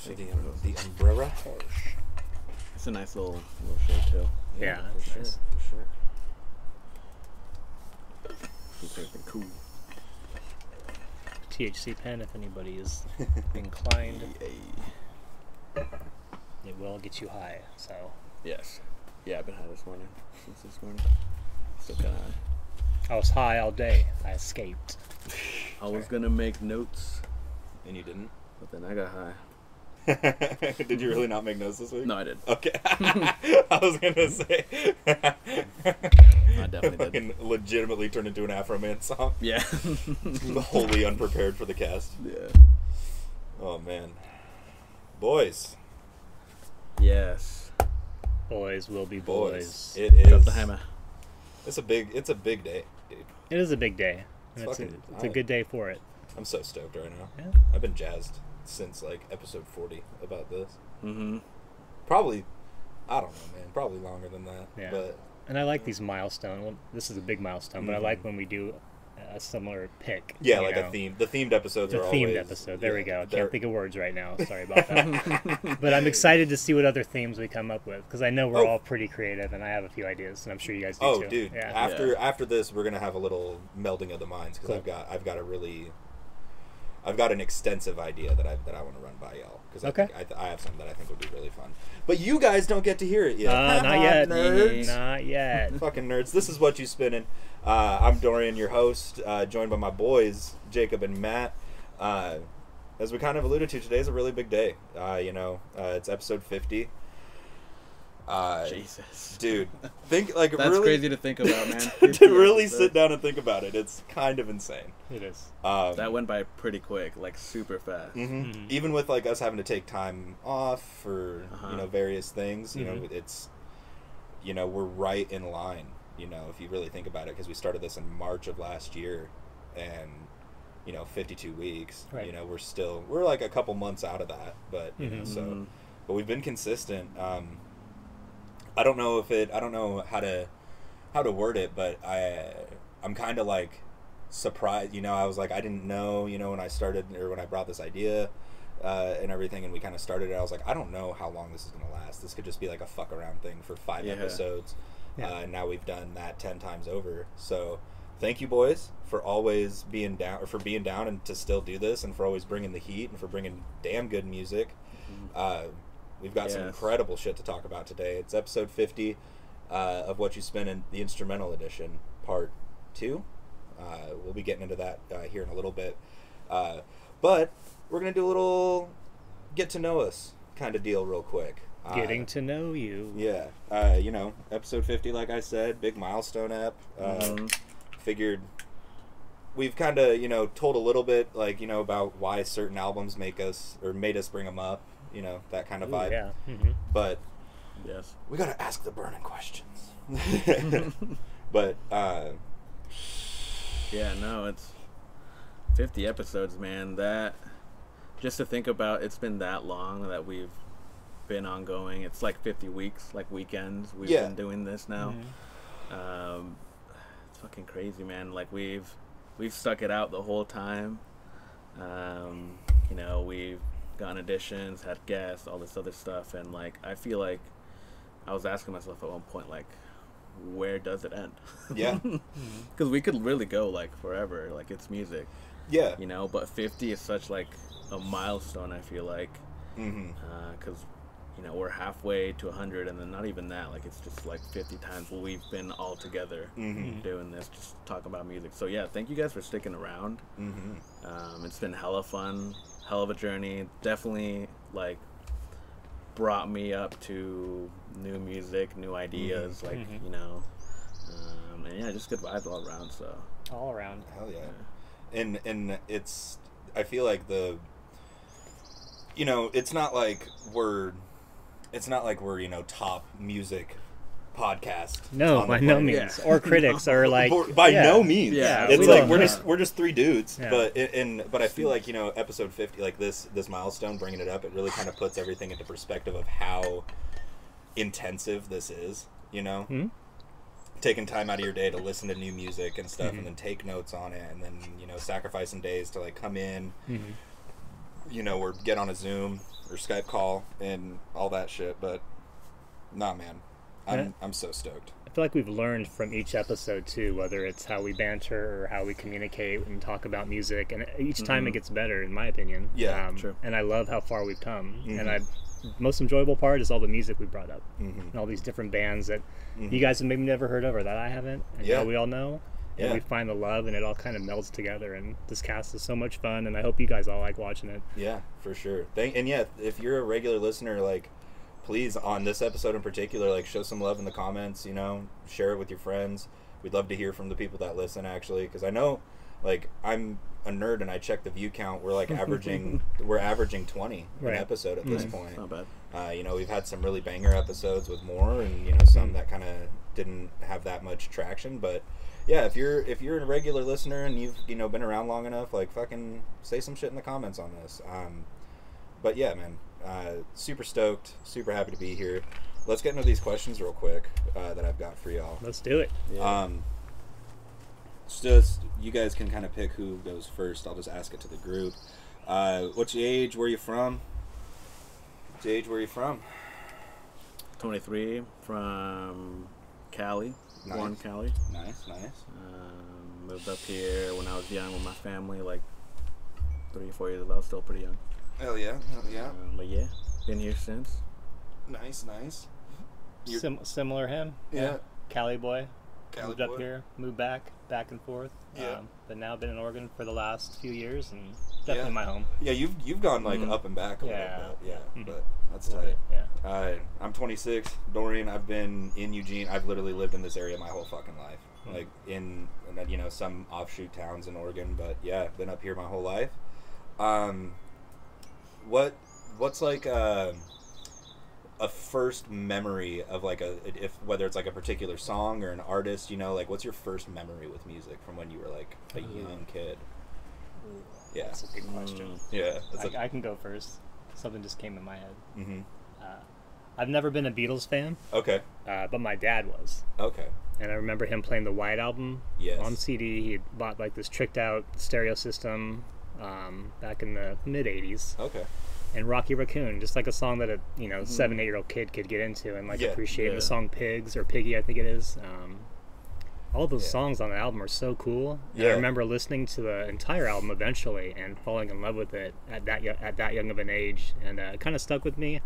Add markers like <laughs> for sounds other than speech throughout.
So the, um, the umbrella. It's a nice little little show too. Yeah, for sure. nice. For sure. Keeps everything cool. THC pen, if anybody is <laughs> inclined, Yay. it will get you high. So Yes. Yeah, I've been high this morning. Since this morning. Still kind of. High. I was high all day. I escaped. <laughs> I was gonna make notes, And you didn't? but then I got high. <laughs> Did you really not make notes this week? No, I did. Okay. <laughs> <laughs> I was gonna say. I definitely did. Fucking legitimately turned into an Afroman song. Yeah. Wholly unprepared for the cast. yeah. Oh man. Boys. Yes. Boys will be Boys. boys. It is. Drop the hammer. It's a big. It's a big day, dude. it is a big day. It's And It's, a, it's a good day for it. I'm so stoked right now. Yeah. I've been jazzed since like episode 40 about this. Mm-hmm. Probably, I don't know, man. Probably longer than that. Yeah. But And I like these milestone. Well, this is a big milestone, but I like when we do a similar pick. Mm-hmm. yeah, like know. a theme. The themed episodes The are themed always, episode. There we go. they're- Can't think of words right now. Sorry about that. <laughs> but I'm excited to see what other themes we come up with because I know we're Oh. all pretty creative, and I have a few ideas, and I'm sure you guys do Oh, too. dude! Yeah. After Yeah. after this, we're gonna have a little melding of the minds because Cool. I've got I've got a really, I've got an extensive idea that I that I want to run by y'all because Okay. I, I, I have something that I think would be really fun. But you guys don't get to hear it yet. Uh, not <laughs> yet. nerds. Not yet. <laughs> Fucking nerds. This is Whatchu Spinnin'. Uh, I'm Dorian, your host, uh, joined by my boys Jacob and Matt. Uh, as we kind of alluded to, today's a really big day. Uh, you know, uh, it's episode 50. Uh, Jesus. dude, think like That's really crazy to think about, <laughs> man. to really episodes. sit down and think about it. It's kind of insane. It is. Um, That went by pretty quick, like super fast. mhm. Mhm. Even with like us having to take time off for Uh-huh. you know various things, you know Mhm. it's you know we're right in line. You know if you really think about it, because we started this in March of last year, and you know 52 weeks. Right. You know we're still we're like a couple months out of that, but you know Mhm. so Mhm. but we've been consistent. Um, I don't know if it. I don't know how to how to word it, but I I'm kind of like surprised. You know, I was like I didn't know. You know, when I started or when I brought this idea uh, and everything, and we kind of started it, I was like, I don't know how long this is gonna last. This could just be like a fuck around thing for five Yeah. episodes. Yeah. Uh, and now we've done that ten times over. So thank you, boys, for always being down or for being down and to still do this, and for always bringing the heat and for bringing damn good music. Uh, we've got some incredible shit to talk about today. It's episode 50 uh, of Whatchu Spinnin' the Instrumental Edition, part two. Uh, we'll be getting into that uh, here in a little bit. Uh, but we're going to do a little get to know us kind of deal real quick. Uh, Getting to know you. yeah. Uh, you know, episode 50, like I said, big milestone app. Uh, Mhm. Figured we've kind of, you know, told a little bit, like, you know, about why certain albums make us, or made us bring them up, you know, that kind of Ooh, vibe. yeah. hmm But Yes. we got to ask the burning questions. <laughs> <laughs> but, uh, Yeah, no, it's 50 episodes, man. That just to think about, it's been that long that we've been ongoing. It's like 50 weeks, like weekends. We've Yeah. been doing this now. Mhm. Um, it's fucking crazy, man. Like we've we've stuck it out the whole time. Um, you know, we've gotten auditions, had guests, all this other stuff, and like I feel like I was asking myself at one point, like, where does it end? Yeah. <laughs> because we could really go like forever. Like it's music, yeah. you know. But 50 is such like a milestone. I feel like because you know we're halfway to 100 and then not even that like it's just like 50 times we've been all together hmm doing this just talking about music so yeah thank you guys for sticking around hmm um, it's been hella fun hell of a journey definitely like brought me up to new music new ideas like Mhm. you know um, and yeah just good vibes all around so All around. Hell yeah. And and it's I feel like the you know, it's not like we're it's not like we're, you know, top music podcast. No, by no means. Yeah. Or critics are <laughs> like. By yeah. no means. Yeah, it's we like we're yeah. just we're just three dudes. Yeah. But and but I feel like you know episode fifty, like this this milestone, bringing it up, it really kind of puts everything into perspective of how intensive this is. You know, Hmm? taking time out of your day to listen to new music and stuff, Mhm. and then take notes on it, and then you know sacrificing days to like come in, Mhm. you know, or get on a Zoom or Skype call and all that shit. But nah, man, I'm I'm so stoked. I feel like we've learned from each episode too, whether it's how we banter or how we communicate and talk about music, and each time it Mhm. gets better, in my opinion. Yeah, um, true. And I love how far we've come. Mhm. And I, most enjoyable part is all the music we brought up, Mm-hmm. and all these different bands that you guys have maybe never heard of or that I haven't, and Yeah. now we all know. And Yeah. we find the love, and it all kind of melds together. And this cast is so much fun, and I hope you guys all like watching it. Yeah, for sure. Thank and yeah, if you're a regular listener, like please on this episode in particular, like show some love in the comments. You know, share it with your friends. We'd love to hear from the people that listen actually, because I know, like I'm a nerd and I check the view count. We're like averaging, <laughs> we're averaging 20 Right. an episode at this point. Not bad. Uh, you know, we've had some really banger episodes with more, and you know, some Mm. that kind of didn't have that much traction. But yeah, if you're if you're a regular listener and you've you know been around long enough, like fucking say some shit in the comments on this. Um, but yeah, man, uh, super stoked, super happy to be here. Let's get into these questions real quick uh, that I've got for y'all. Let's do it. Yeah. Um, it's just you guys can kind of pick who goes first. I'll just ask it to the group. Uh, what's your age? Where are you from? What's your age? Where are you from? 23 from Cali, born Cali. Nice, nice. Um, moved up here when I was young with my family, like three, or four years old. I was still pretty young. Hell yeah, hell yeah. Um, but yeah, been here since. Nice, nice. Sim- similar him. Yeah. Cali boy. Cali moved up here, moved back, back and forth. Yeah. Um, but now been in Oregon for the last few years, and definitely Yeah. my home. Yeah, you've you've gone like Mhm. up and back a Yeah. little bit. Yeah, Mhm. but that's Right. tight. Yeah. Uh, I'm 26. Dorian, I've been in Eugene. I've literally lived in this area my whole fucking life. Hmm. Like in, in, you know, some offshoot towns in Oregon, but yeah, been up here my whole life. Um, what what's like uh, a first memory of like a if whether it's like a particular song or an artist, you know, like what's your first memory with music from when you were like a Ooh. young kid? Yeah, That's a good question. Mm. yeah. That's I, I can go first. Something just came in my head. hmm Uh, I've never been a Beatles fan, Okay. uh, but my dad was. Okay. And I remember him playing the White Album Yes. on CD. He bought like this tricked out stereo system um, back in the mid 80s. Okay. And Rocky Raccoon, just like a song that a you know seven eight year old kid could get into and like Mm-hmm. Yeah, appreciate. yeah. The song Pigs or Piggy, I think it is. Um, all those Yeah. songs on the album are so cool. Yeah. I remember listening to the entire album eventually and falling in love with it at that at that young of an age, and uh, it kind of stuck with me.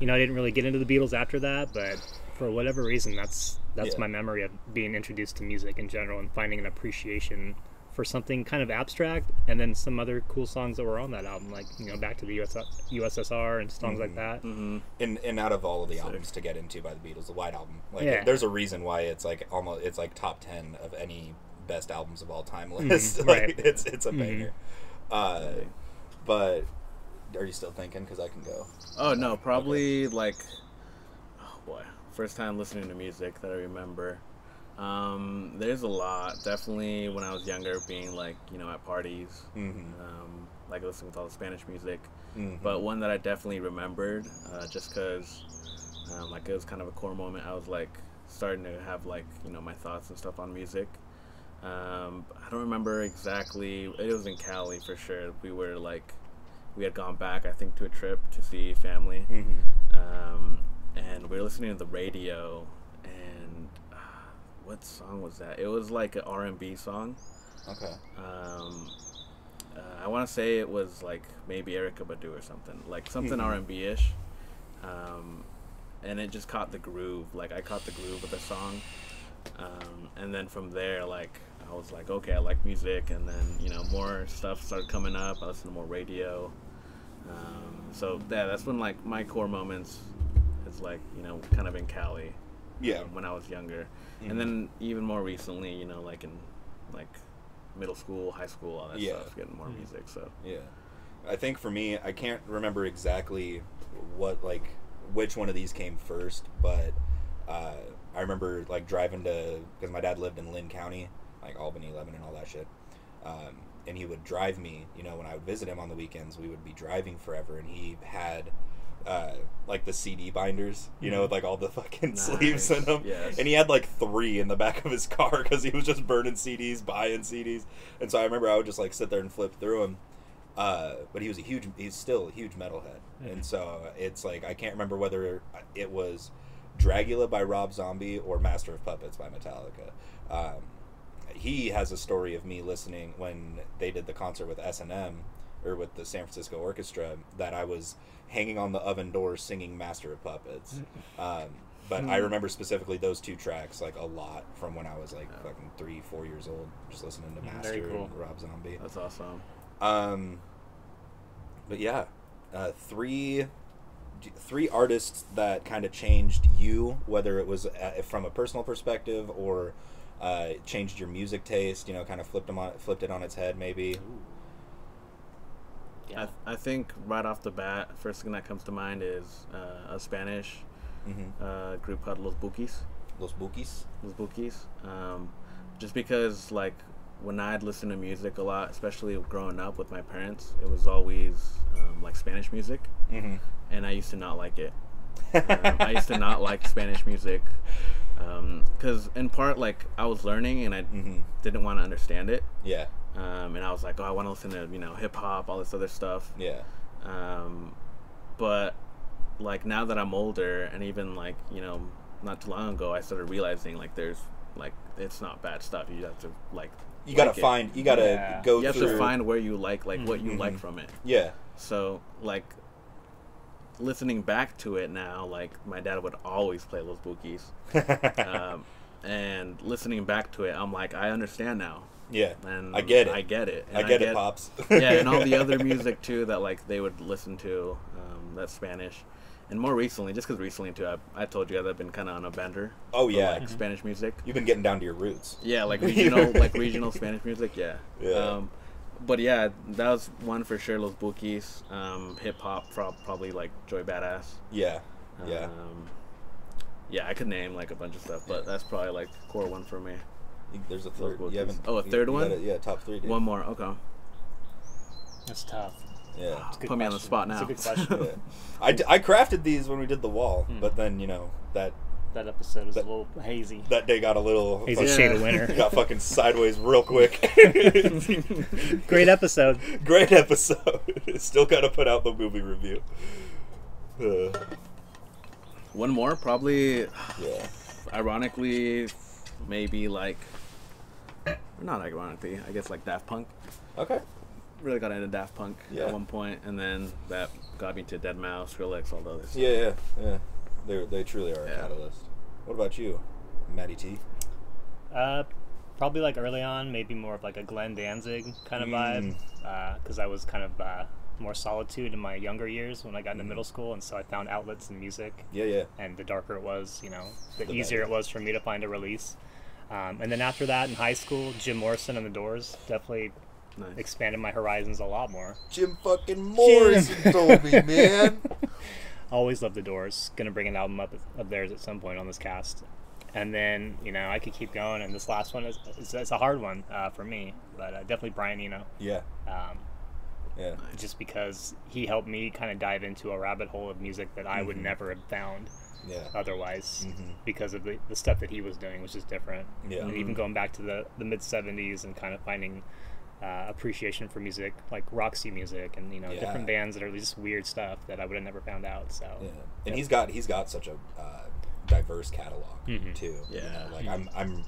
You know, I didn't really get into the Beatles after that, but for whatever reason, that's that's Yeah. my memory of being introduced to music in general and finding an appreciation for something kind of abstract, and then some other cool songs that were on that album, like you know, back to the US, USSR and songs like Mhm. that. Mm-hmm. and and out of all of the Sick. albums to get into by the Beatles, the White Album, like Yeah. there's a reason why it's like almost it's like top ten of any best albums of all time Mhm, list. <laughs> like, right. It's it's a Mhm. banger. Uh, but are you still thinking? Because I can go. Oh no, probably like, oh boy, first time listening to music that I remember. Um, there's a lot. Definitely when I was younger, being like you know at parties, Mm-hmm. um, like listening to all the Spanish music. mm-hmm. But one that I definitely remembered, uh, just because, um, like it was kind of a core moment. I was like starting to have like you know my thoughts and stuff on music. Um, I don't remember exactly. It was in Cali for sure. We were like, we had gone back, I think, to a trip to see family, Mm-hmm. um, and we were listening to the radio. What song was that? It was like an R and B song. Okay. Um, uh, I want to say it was like maybe Erykah Badu or something, like something Mhm. R and B ish. Um, and it just caught the groove. Like I caught the groove of the song. Um, and then from there, like I was like, okay, I like music. And then you know more stuff started coming up. I listened to more radio. Um, so yeah, that's when like my core moments is like you know kind of in Cali Yeah. when I was younger, Mhm. and then even more recently, you know, like in like middle school, high school, all that Yeah. stuff, getting more Mhm. music. So Yeah. I think for me, I can't remember exactly what like which one of these came first, but uh, I remember like driving to because my dad lived in Linn County, like Albany, Lebanon, and all that shit. Um, and he would drive me. You know, when I would visit him on the weekends, we would be driving forever, and he had. Uh, like the CD binders, you know, with like all the fucking sleeves in them, Yes. and he had like three in the back of his car because he was just burning CDs, buying CDs, and so I remember I would just like sit there and flip through them, Uh, but he was a huge. He's still a huge metalhead, and so it's like I can't remember whether it was Dragula by Rob Zombie or Master of Puppets by Metallica. Um, he has a story of me listening when they did the concert with S and M or with the San Francisco Orchestra that I was hanging on the oven door singing Master of Puppets. Um, but I remember specifically those two tracks like a lot from when I was like fucking three, four years old, just listening to Mm, Master cool. and Rob Zombie. That's awesome. Um, but yeah, uh, three three artists that kind of changed you, whether it was uh, from a personal perspective or uh, changed your music taste. You know, kind of flipped them on, flipped it on its head, maybe. Yeah. I, th- I think right off the bat, first thing that comes to mind is uh, a Spanish Mm-hmm. uh, group called Los Bukis. Los Bukis. Los Bukis. Um, just because, like, when I'd listen to music a lot, especially growing up with my parents, it was always um, like Spanish music, Mm-hmm. and I used to not like it. Um, I used to not like Spanish music because, in part, like I was learning and I mm-hmm. didn't want to understand it, Yeah. Um, and I was like, oh, I want to listen to you know hip hop, all this other stuff. Yeah. Um, but like now that I'm older, and even like you know, not too long ago, I started realizing like there's like it's not bad stuff. You have to like You gotta it. find. You gotta Yeah. go You have through. to find where you like like what you like Mhm. from it. Yeah. So like listening back to it now, like my dad would always play Los Bukis. <laughs> um, and listening back to it, I'm like, I understand now, yeah. and I get it. I get it. I And get it, pops. yeah, and all the <laughs> other music too that like they would listen to, um, that's Spanish. And more recently, just because recently too, I, I told you guys I've been kind of on a bender. Oh for, yeah. like Spanish music. You've been getting down to your roots. Yeah, like <laughs> regional, like regional Spanish music. Yeah. Yeah. Um, but yeah, that was one for sure. Los Bukis, um, hip hop, prob- probably like Joey Bada$$. Yeah. Yeah. Um, yeah, I could name like a bunch of stuff, but that's probably like core one for me. You- There's a third. Bukis. You haven't. Oh, a third you one? gotta- yeah, top three. Dude. One more. Okay. That's tough. Yeah. It's a good Put me on the spot It's now. a good question. <laughs> yeah. I, d- I crafted these when we did the wall, Hmm. but then you know that that episode was That- a little hazy. that day got a little He's fucking- a shade of winter. <laughs> got fucking sideways real quick. <laughs> Great episode. Great episode. Still gotta put out the movie review. Uh, One more, probably. yeah. Ironically, maybe like. Not ironically, I guess like Daft Punk. Okay. Really got into Daft Punk Yeah. at one point, and then that got me to deadmau5, Skrillex, all the others. Yeah, yeah, yeah. They they truly are a catalyst. What about you, Matty T? Uh, probably like early on, maybe more of like a Glenn Danzig kind of Mm. vibe. Because I was kind of uh, more solitude in my younger years when I got into Mhm. middle school, and so I found outlets in music. Yeah, yeah. And the darker it was, you know, the, The easier better. it was for me to find a release. Um, and then after that, in high school, Jim Morrison and the Doors definitely Nice. expanded my horizons a lot more. Jim fucking Morrison told me, <laughs> man. Always loved the Doors. Gonna bring an album up of theirs at some point on this cast. And then you know I could keep going, and this last one is, is it's a hard one uh, for me, but uh, definitely Brian Eno, Yeah, um, yeah. just because he helped me kind of dive into a rabbit hole of music that I would Mhm. never have found Yeah. otherwise Mhm. because of the, the stuff that he was doing, which is different. Yeah. And even Mhm. going back to the, the mid '70s and kind of finding uh, appreciation for music like Roxy music and you know Yeah. different bands that are just weird stuff that I would have never found out. So Yeah. And Yep. he's got he's got such a uh, diverse catalog Mhm. too. You Yeah. know, like I'm I'm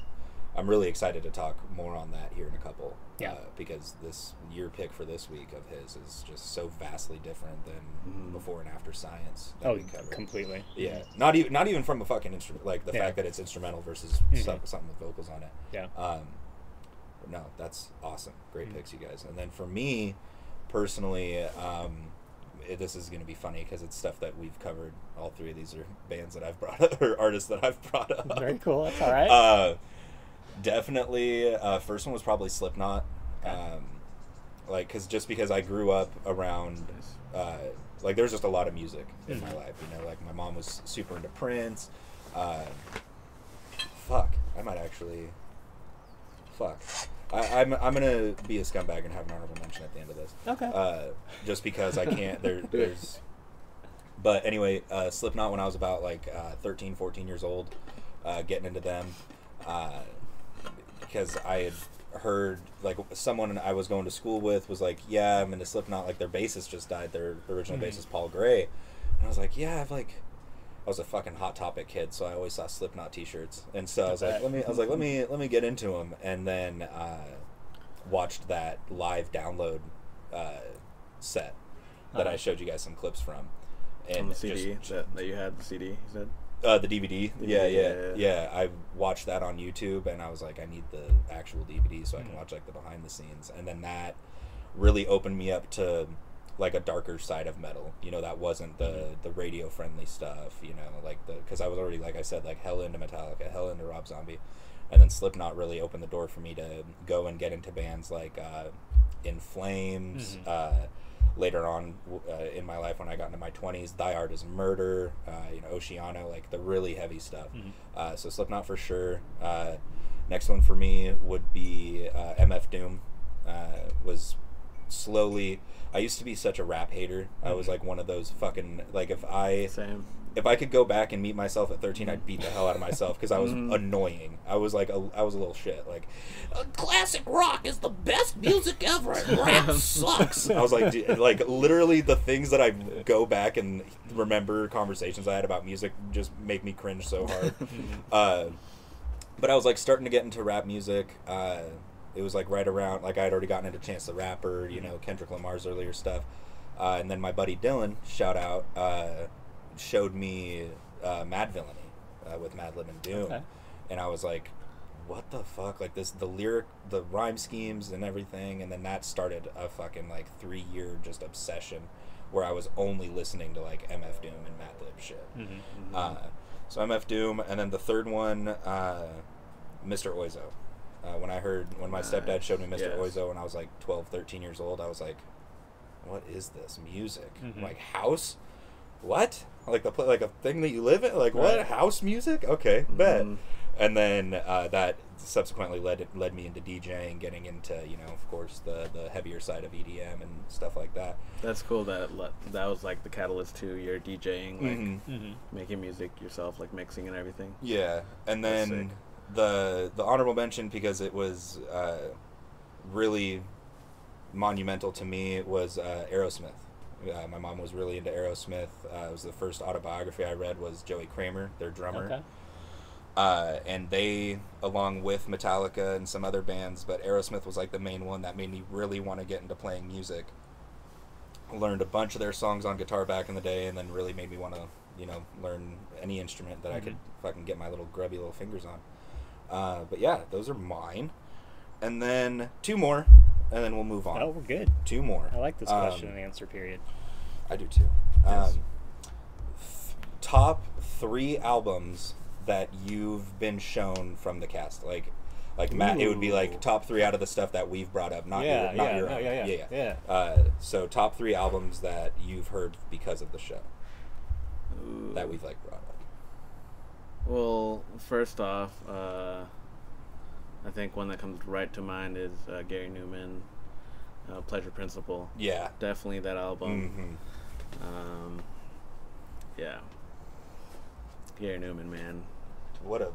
I'm really excited to talk more on that here in a couple. Yeah. Uh, because this year pick for this week of his is just so vastly different than Mhm. before and after science. That oh, we covered. completely. Yeah, not even not even from a fucking instrument, like the Yeah. fact that it's instrumental versus Mhm. some, something with vocals on it. Yeah. Um, no, that's awesome. Great Mhm. picks, you guys. And then for me, personally, um, it- this is going to be funny because it's stuff that we've covered. All three of these are bands that I've brought up, or artists that I've brought up. Very cool. That's all right. Uh, definitely, uh, first one was probably Slipknot. Okay. Um, like, cause just because I grew up around uh, like there's just a lot of music in my Mhm. life. You know, like my mom was super into Prince. Uh, fuck, I might actually. Fuck, I, I'm I'm gonna be a scumbag and have an honorable mention at the end of this. okay. Uh, just because I can't. There, <laughs> there's. But anyway, uh, Slipknot when I was about like uh, 13, 14 years old, uh, getting into them, uh, because I had heard like someone I was going to school with was like, "Yeah, I'm into Slipknot. Like their bassist just died. Their original Mhm. bassist Paul Gray," and I was like, "Yeah, I've like." I was a fucking hot topic kid, so I always saw Slipknot T-shirts, and so I was like, "Let me." I was like, "Let me let me get into them," and then uh, watched that live download uh, set that I Uh-huh. showed you guys some clips from, and on the CD just- that, that you had the CD. You said. Uh, the DVD. Yeah, yeah, yeah, yeah, I watched that on YouTube, and I was like, I need the actual DVD so I can Mhm. watch like the behind the scenes, and then that really opened me up to like a darker side of metal. You know, that wasn't the the radio friendly stuff. You know, like the because I was already like I said, like hell into Metallica, hell into Rob Zombie, and then Slipknot really opened the door for me to go and get into bands like uh, In Flames. Mhm. Uh, later on uh, in my life when I got into my 20s, Thy Art Is Murder, uh, you know, Oceano, like the really heavy stuff. Mhm. Uh, so Slipknot for sure. Uh, next one for me would be uh, MF Doom. Uh, was slowly. I used to be such a rap hater. I was Mhm. like one of those fucking like if I Same. If I could go back and meet myself at 13, I'd beat the hell out of myself because I was Mhm. annoying. I was like, a, I was a little shit. Like, "Uh, classic rock is the best music ever, and rap <laughs> sucks. I was like, dude, like literally the things that I go back and remember conversations I had about music just make me cringe so hard. <laughs> uh, but I was like starting to get into rap music. Uh, it was like right around like I had already gotten into Chance the Rapper, you know, Kendrick Lamar's earlier stuff, uh, and then my buddy Dylan, shout out, uh, showed me uh, Madvillainy uh, with Madlib and Doom, Okay. and I was like, what the fuck? Like this, the lyric, the rhyme schemes, and everything, and then that started a fucking like three year just obsession where I was only listening to like MF Doom and Madlib shit. Mhm. Uh, so MF Doom, and then the third one, uh, Mr. Oizo. Uh, when I heard, when my stepdad showed me Mr. Yes. Oizo when I was like 12, 13 years old, I was like, what is this music? Mhm. Like house? What? Like the pla- like a thing that you live in? Like what? Right. House music? Okay, bet. Mhm. And then uh, that subsequently led led me into DJing, getting into you know, of course, the the heavier side of EDM and stuff like that. That's cool. That that was like the catalyst to your DJing, like Mhm. Mhm. making music yourself, like mixing and everything. Yeah, and then the the honorable mention because it was uh, really monumental to me was uh, Aerosmith. Uh, my mom was really into Aerosmith. Uh, it was the first autobiography I read was Joey Kramer, their drummer, Okay. uh, and they, along with Metallica and some other bands, but Aerosmith was like the main one that made me really want to get into playing music. Learned a bunch of their songs on guitar back in the day, and then really made me want to, you know, learn any instrument that I could fucking get my little grubby little fingers on. Uh, but yeah, those are mine. And then two more, and then we'll move on. Oh, we're good. Two more. I like this Um, question and answer period. I do too. Yes. Um, th- top three albums that you've been shown from the cast, like, like Matt, it would be like top three out of the stuff that we've brought up, not Yeah, your, not yeah, your no, own. yeah, yeah, yeah, yeah. Uh, so top three albums that you've heard because of the show Ooh. that we've like brought up. Well, first off, uh, I think one that comes right to mind is uh, Gary Numan, uh, Pleasure Principle. Yeah. Definitely that album. hmm Um, yeah. Gary Numan, man. What a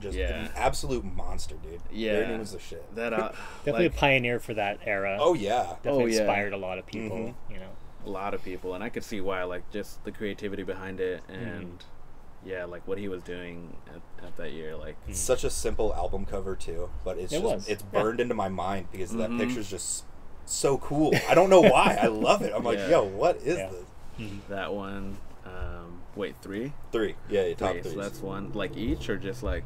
just Yeah. an absolute monster, dude. Yeah. Gary Numan's the shit. That uh, <laughs> Definitely like, a pioneer for that era. Oh yeah. Definitely Oh, yeah. inspired a lot of people. Mhm. You know. a lot of people, and I could see why. Like just the creativity behind it, and yeah, like what he was doing at, at that year. Like It's such a simple album cover too, but it's It just was, it's yeah. burned into my mind because that Mhm. picture's just so cool. I don't know why. I love it. I'm like, Yeah. yo, what is Yeah. this? Mhm. that one. Um, wait, three. Three. Yeah, yeah, top Three. three. So that's one. Like each, or just like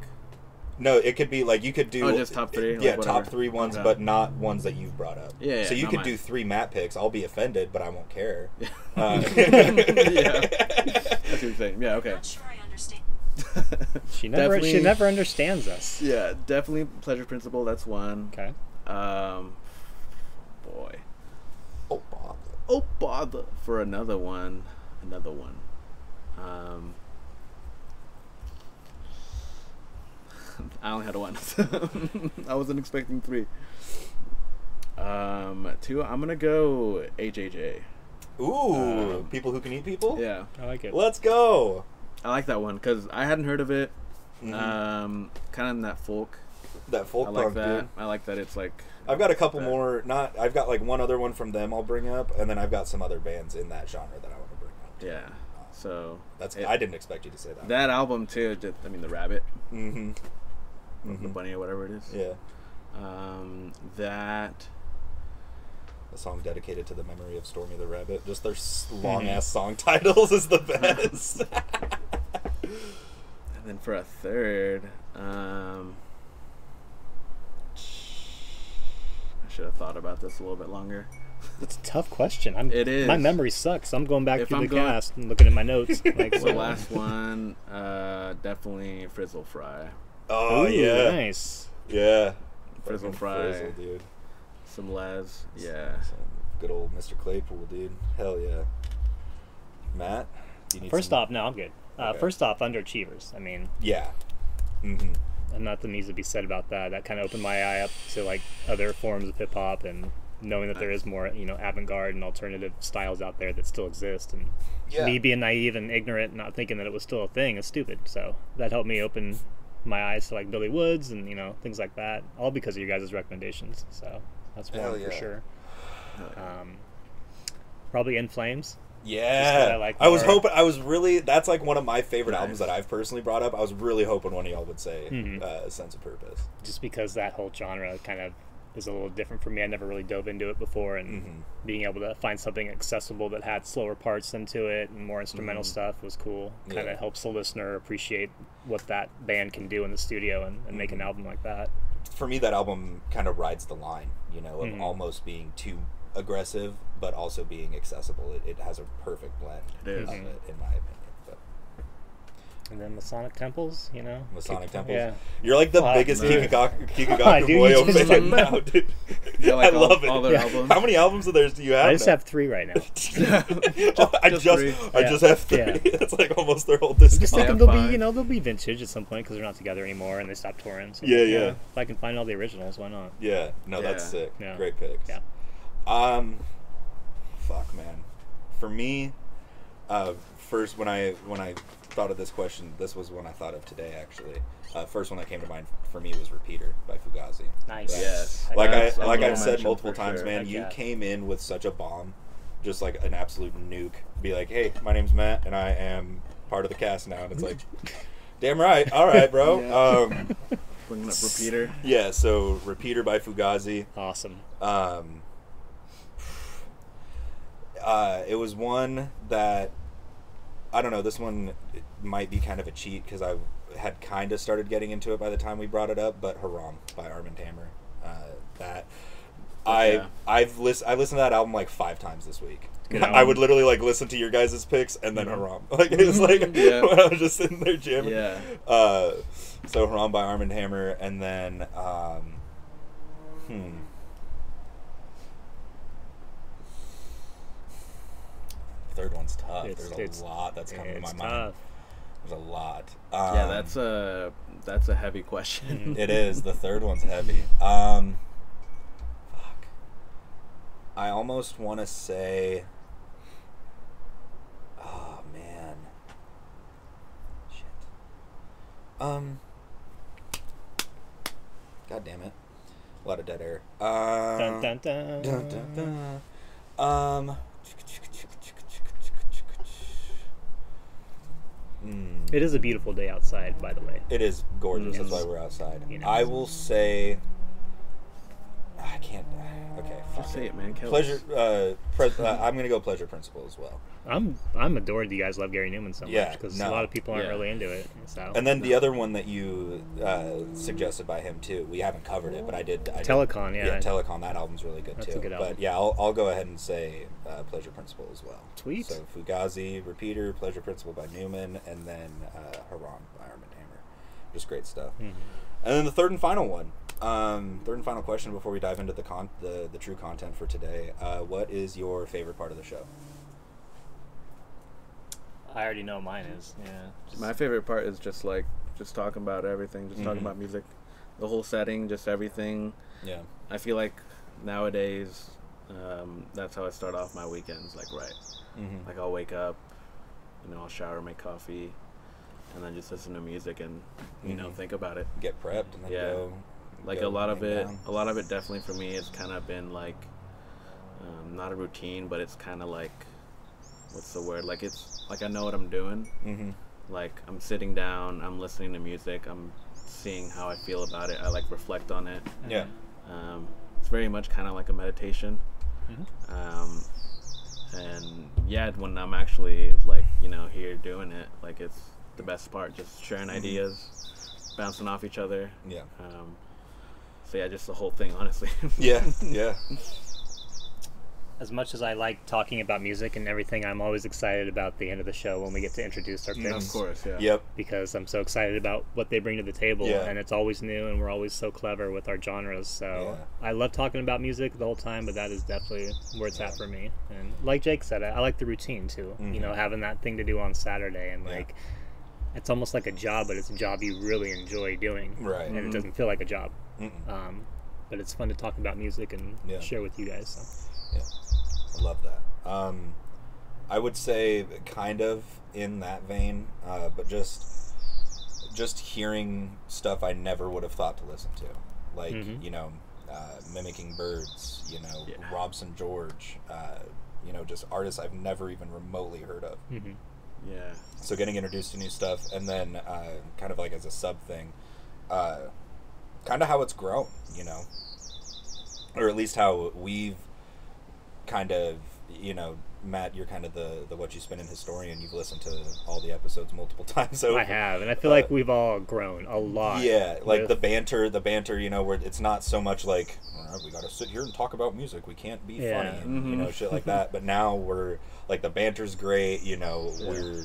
No, it could be like you could do Oh, just top three, like Yeah, whatever. top three ones, Okay. but not ones that you've brought up. Yeah, So you could mine. do three Matt picks. I'll be offended, but I won't care. <laughs> <laughs> Yeah. Uh, <laughs> yeah. That's what you're saying. Yeah. Okay. Not sure I understand. <laughs> She never. She never understands us. Yeah, definitely pleasure principle. That's one. Okay. Um, boy. oh, Bob. Oh bother for another one. Another one. Um, <laughs> I only had one. <laughs> I wasn't expecting three. Um, two. I'm gonna go HHA. Ooh, Um, people who can eat people. Yeah, I like it. Let's go. I like that one because I hadn't heard of it. Mhm. Um, kind of in that folk that folk I like punk, that. dude. I like that it's like I've got a couple that. more. Not I've got like one other one from them I'll bring up, and then I've got some other bands in that genre that I want to bring up. yeah. So That's it- I didn't expect you to say that. that album too. Just, I mean, the rabbit, Mm-hmm. or the bunny, or whatever it is. Yeah, Um, that a song dedicated to the memory of Stormy the Rabbit. Just their Mm-hmm. long ass song <laughs> titles is the best. <laughs> <laughs> And then for a third, um, I should have thought about this a little bit longer. It's a tough question. I'm, It is. My memory sucks. I'm going back If through I'm the going- cast and looking at my notes. Like, The so- last one, uh, definitely Frizzle Fry. oh Ooh, yeah, nice. yeah. Frizzle Fry. Frizzle, dude. Some Les, yeah. Some good old Mr. Claypool, dude. Hell yeah. Matt, do you need First some- off, no, I'm good. Uh, Okay. First off, underachievers. I mean, Yeah. Mm-hmm. and nothing needs to be said about that. That kind of opened my eye up to like other forms of hip hop and knowing that there is more, you know, avant-garde and alternative styles out there that still exist. And Yeah. me being naive and ignorant, and not thinking that it was still a thing, is stupid. So that helped me open my eyes to like Billy Woods and you know things like that, all because of your guys' recommendations. So that's one Hell for yeah. sure. Um, probably In Flames. Yeah, I like I was hoping. I was really. That's like one of my favorite Nice. albums that I've personally brought up. I was really hoping one of y'all would say Mhm. uh, "Sense of Purpose." just because that whole genre kind of is a little different for me. I never really dove into it before, and Mhm. being able to find something accessible that had slower parts into it and more instrumental Mhm. stuff was cool. Kind of Yeah. helps the listener appreciate what that band can do in the studio and, and make an Mhm. album like that. For me, that album kind of rides the line, you know, of Mhm. almost being too aggressive, but also being accessible. It, it has a perfect blend It is. of it, in my opinion. But And then Masana Temples, you know, Masana Temples. Yeah, You're like the Wow. biggest Nice. Kikagaku, <laughs> Kikagaku Wow, dude, you Moyo just- fan now, dude. <laughs> Yeah, like I all- love it. all their Yeah. albums. How many albums of theirs do you have? I just now? have three right now. <laughs> I just just, three. I Yeah. just have three. Yeah. It's like almost their whole disc. Just Yeah, thinking they'll fine. be, you know, they'll be vintage at some point because they're not together anymore and they stopped touring. So Yeah, yeah. If I can find all the originals, why not? Yeah, no, that's sick. Yeah. Great picks. Yeah. Um, fuck, man. For me, uh, first when I when I thought of this question, this was one I thought of today. Actually, uh, first one that came to mind for me was "Repeater" by Fugazi. Nice. Yes. Like I That's like honorable I've said multiple times, sure. man. Heck You yeah. came in with such a bomb, just like an absolute nuke. Be like, hey, my name's Matt, and I am part of the cast now. And it's like, <laughs> damn right. All right, bro. Yeah. Um, Bringing up Repeater. yeah. So "Repeater" by Fugazi. Awesome. Um, uh, it was one that I don't know. This one might be kind of a cheat because I had kind of started getting into it by the time we brought it up. But Haram by Armand Hammer. Uh, that I yeah. I've listened I listened to that album like five times this week. <laughs> I would literally like listen to your guys' picks and then Mhm. Haram. <laughs> Like it was like <laughs> Yeah. when I was just sitting there jamming. Yeah. Uh, so Haram by Armand Hammer, and then um, hmm. Third one's tough. It's- There's it's- a lot that's coming to my tough. mind. There's a lot. Um, yeah, that's a that's a heavy question. It is. The third one's heavy. Um, fuck. I almost want to say. Oh man. Shit. Um. God damn it. A lot of dead air. Uh, Dun, dun, dun. dun, dun, dun. Um. Hmm. It is a beautiful day outside, by the way. It is gorgeous. That's why we're outside. You know. I will say. I can't. Okay. Fuck Just say it. it, man. Kill Pleasure. Uh, pres- <laughs> uh, I'm gonna go pleasure principle as well. I'm I'm adored that you guys love Gary Numan so Yeah, much because no. a lot of people aren't Yeah. really into it. So And then the other one that you uh, suggested by him too. We haven't covered it, but I did. I did- Telekon, yeah. Yeah, Telekon. That album's really good That's a too. good album. But yeah, I'll, I'll go ahead and say uh, pleasure principle as well. Sweet. So Fugazi, Repeater, Pleasure Principle by Numan, and then uh, Haram by Armand Hammer. Just great stuff. Mhm. And then the third and final one. Um, third and final question before we dive into the con- the, the true content for today. Uh, what is your favorite part of the show? I already know mine is. Yeah. Just, My favorite part is just like just talking about everything, just talking Mhm. about music, the whole setting, just everything. Yeah. I feel like nowadays, um, that's how I start off my weekends. Like right, Mm-hmm. like I'll wake up, you know, I'll shower, make coffee, and then just listen to music and you know Mhm. think about it. Get prepped and then Yeah. go like go a lot of it down? a lot of it definitely for me it's kind of been like um, not a routine but it's kind of like what's the word like it's like i know what i'm doing Mm-hmm. like i'm sitting down i'm listening to music i'm seeing how i feel about it i like reflect on it Yeah. um, it's very much kind of like a meditation Mhm. um, and yeah when i'm actually like you know here doing it like it's the best part just sharing ideas bouncing off each other Yeah. um, so yeah, just the whole thing, honestly. <laughs> Yeah. Yeah. As much as I like talking about music and everything, I'm always excited about the end of the show when we get to introduce our Mm, of course, yeah. Yep. because I'm so excited about what they bring to the table, Yeah. and it's always new, and we're always so clever with our genres. So I love talking about music the whole time, but that is definitely where it's Yeah. at for me. And like Jake said, I, I like the routine too. You know, having that thing to do on Saturday, and Yeah. Like it's almost like a job, but it's a job you really enjoy doing, Right. and it Mhm. doesn't feel like a job. Um, but it's fun to talk about music and Yeah. share with you guys. So. Yeah, I love that. Um, I would say kind of in that vein, uh, but just just hearing stuff I never would have thought to listen to, like Mhm. you know, uh, mimicking birds, you know, Yeah. Robson George, uh, you know, just artists I've never even remotely heard of. hmm Yeah. So getting introduced to new stuff, and then uh, kind of like as a sub thing, uh, kind of how it's grown, you know, or at least how we've kind of, you know, Matt, you're kind of the the Whatchu Spinnin' historian. You've listened to all the episodes multiple <laughs> times. So I have, and I feel uh, like we've all grown a lot. yeah, like with- the banter, the banter, you know, where it's not so much like "All right, we got to sit here and talk about music. We can't be Yeah. funny, and, you Mhm. know, shit like <laughs> that. But now we're like the banter's great. You know, Yeah. we're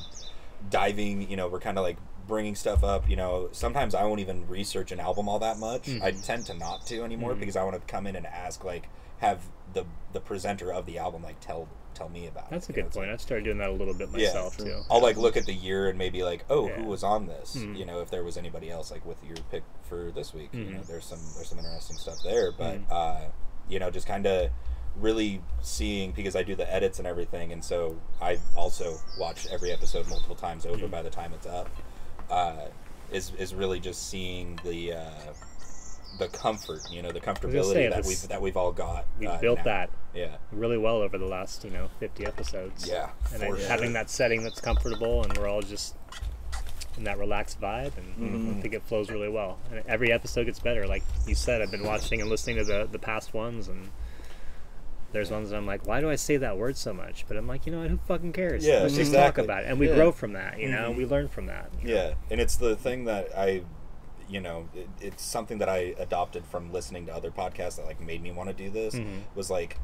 diving. You know, we're kind of like bringing stuff up. You know, sometimes I won't even research an album all that much. I Mhm. tend to not to anymore Mhm. because I want to come in and ask like have the the presenter of the album like tell tell me about. It. That's a it. You know, good point. like- I started doing that a little bit myself true. too. I'll like look at the year and maybe like, oh, Yeah. who was on this? Mhm. You know, if there was anybody else like with your pick for this week. You know, Mhm. there's some there's some interesting stuff there, but Mhm. uh, you know, just kind of really seeing because I do the edits and everything, and so I also watch every episode multiple times over Mhm. by the time it's up. Uh, is is really just seeing the. Uh, the comfort, you know, the comfortability say, that we've that we've all got. We uh, built now. that Yeah, really well over the last, you know, 50 episodes. yeah, and for then sure. having that setting that's comfortable and we're all just in that relaxed vibe and Mhm. I think it flows really well. And every episode gets better. Like you said, I've been watching and listening to the the past ones and there's ones that I'm like, why do I say that word so much? But I'm like, you know what? Who fucking cares? Yeah, Let's just exactly. talk about it, and we Yeah. grow from that. You know, Mhm. we learn from that. you know? Yeah, and it's the thing that I, you know, it, it's something that I adopted from listening to other podcasts that like made me want to do this. Mhm. Was like,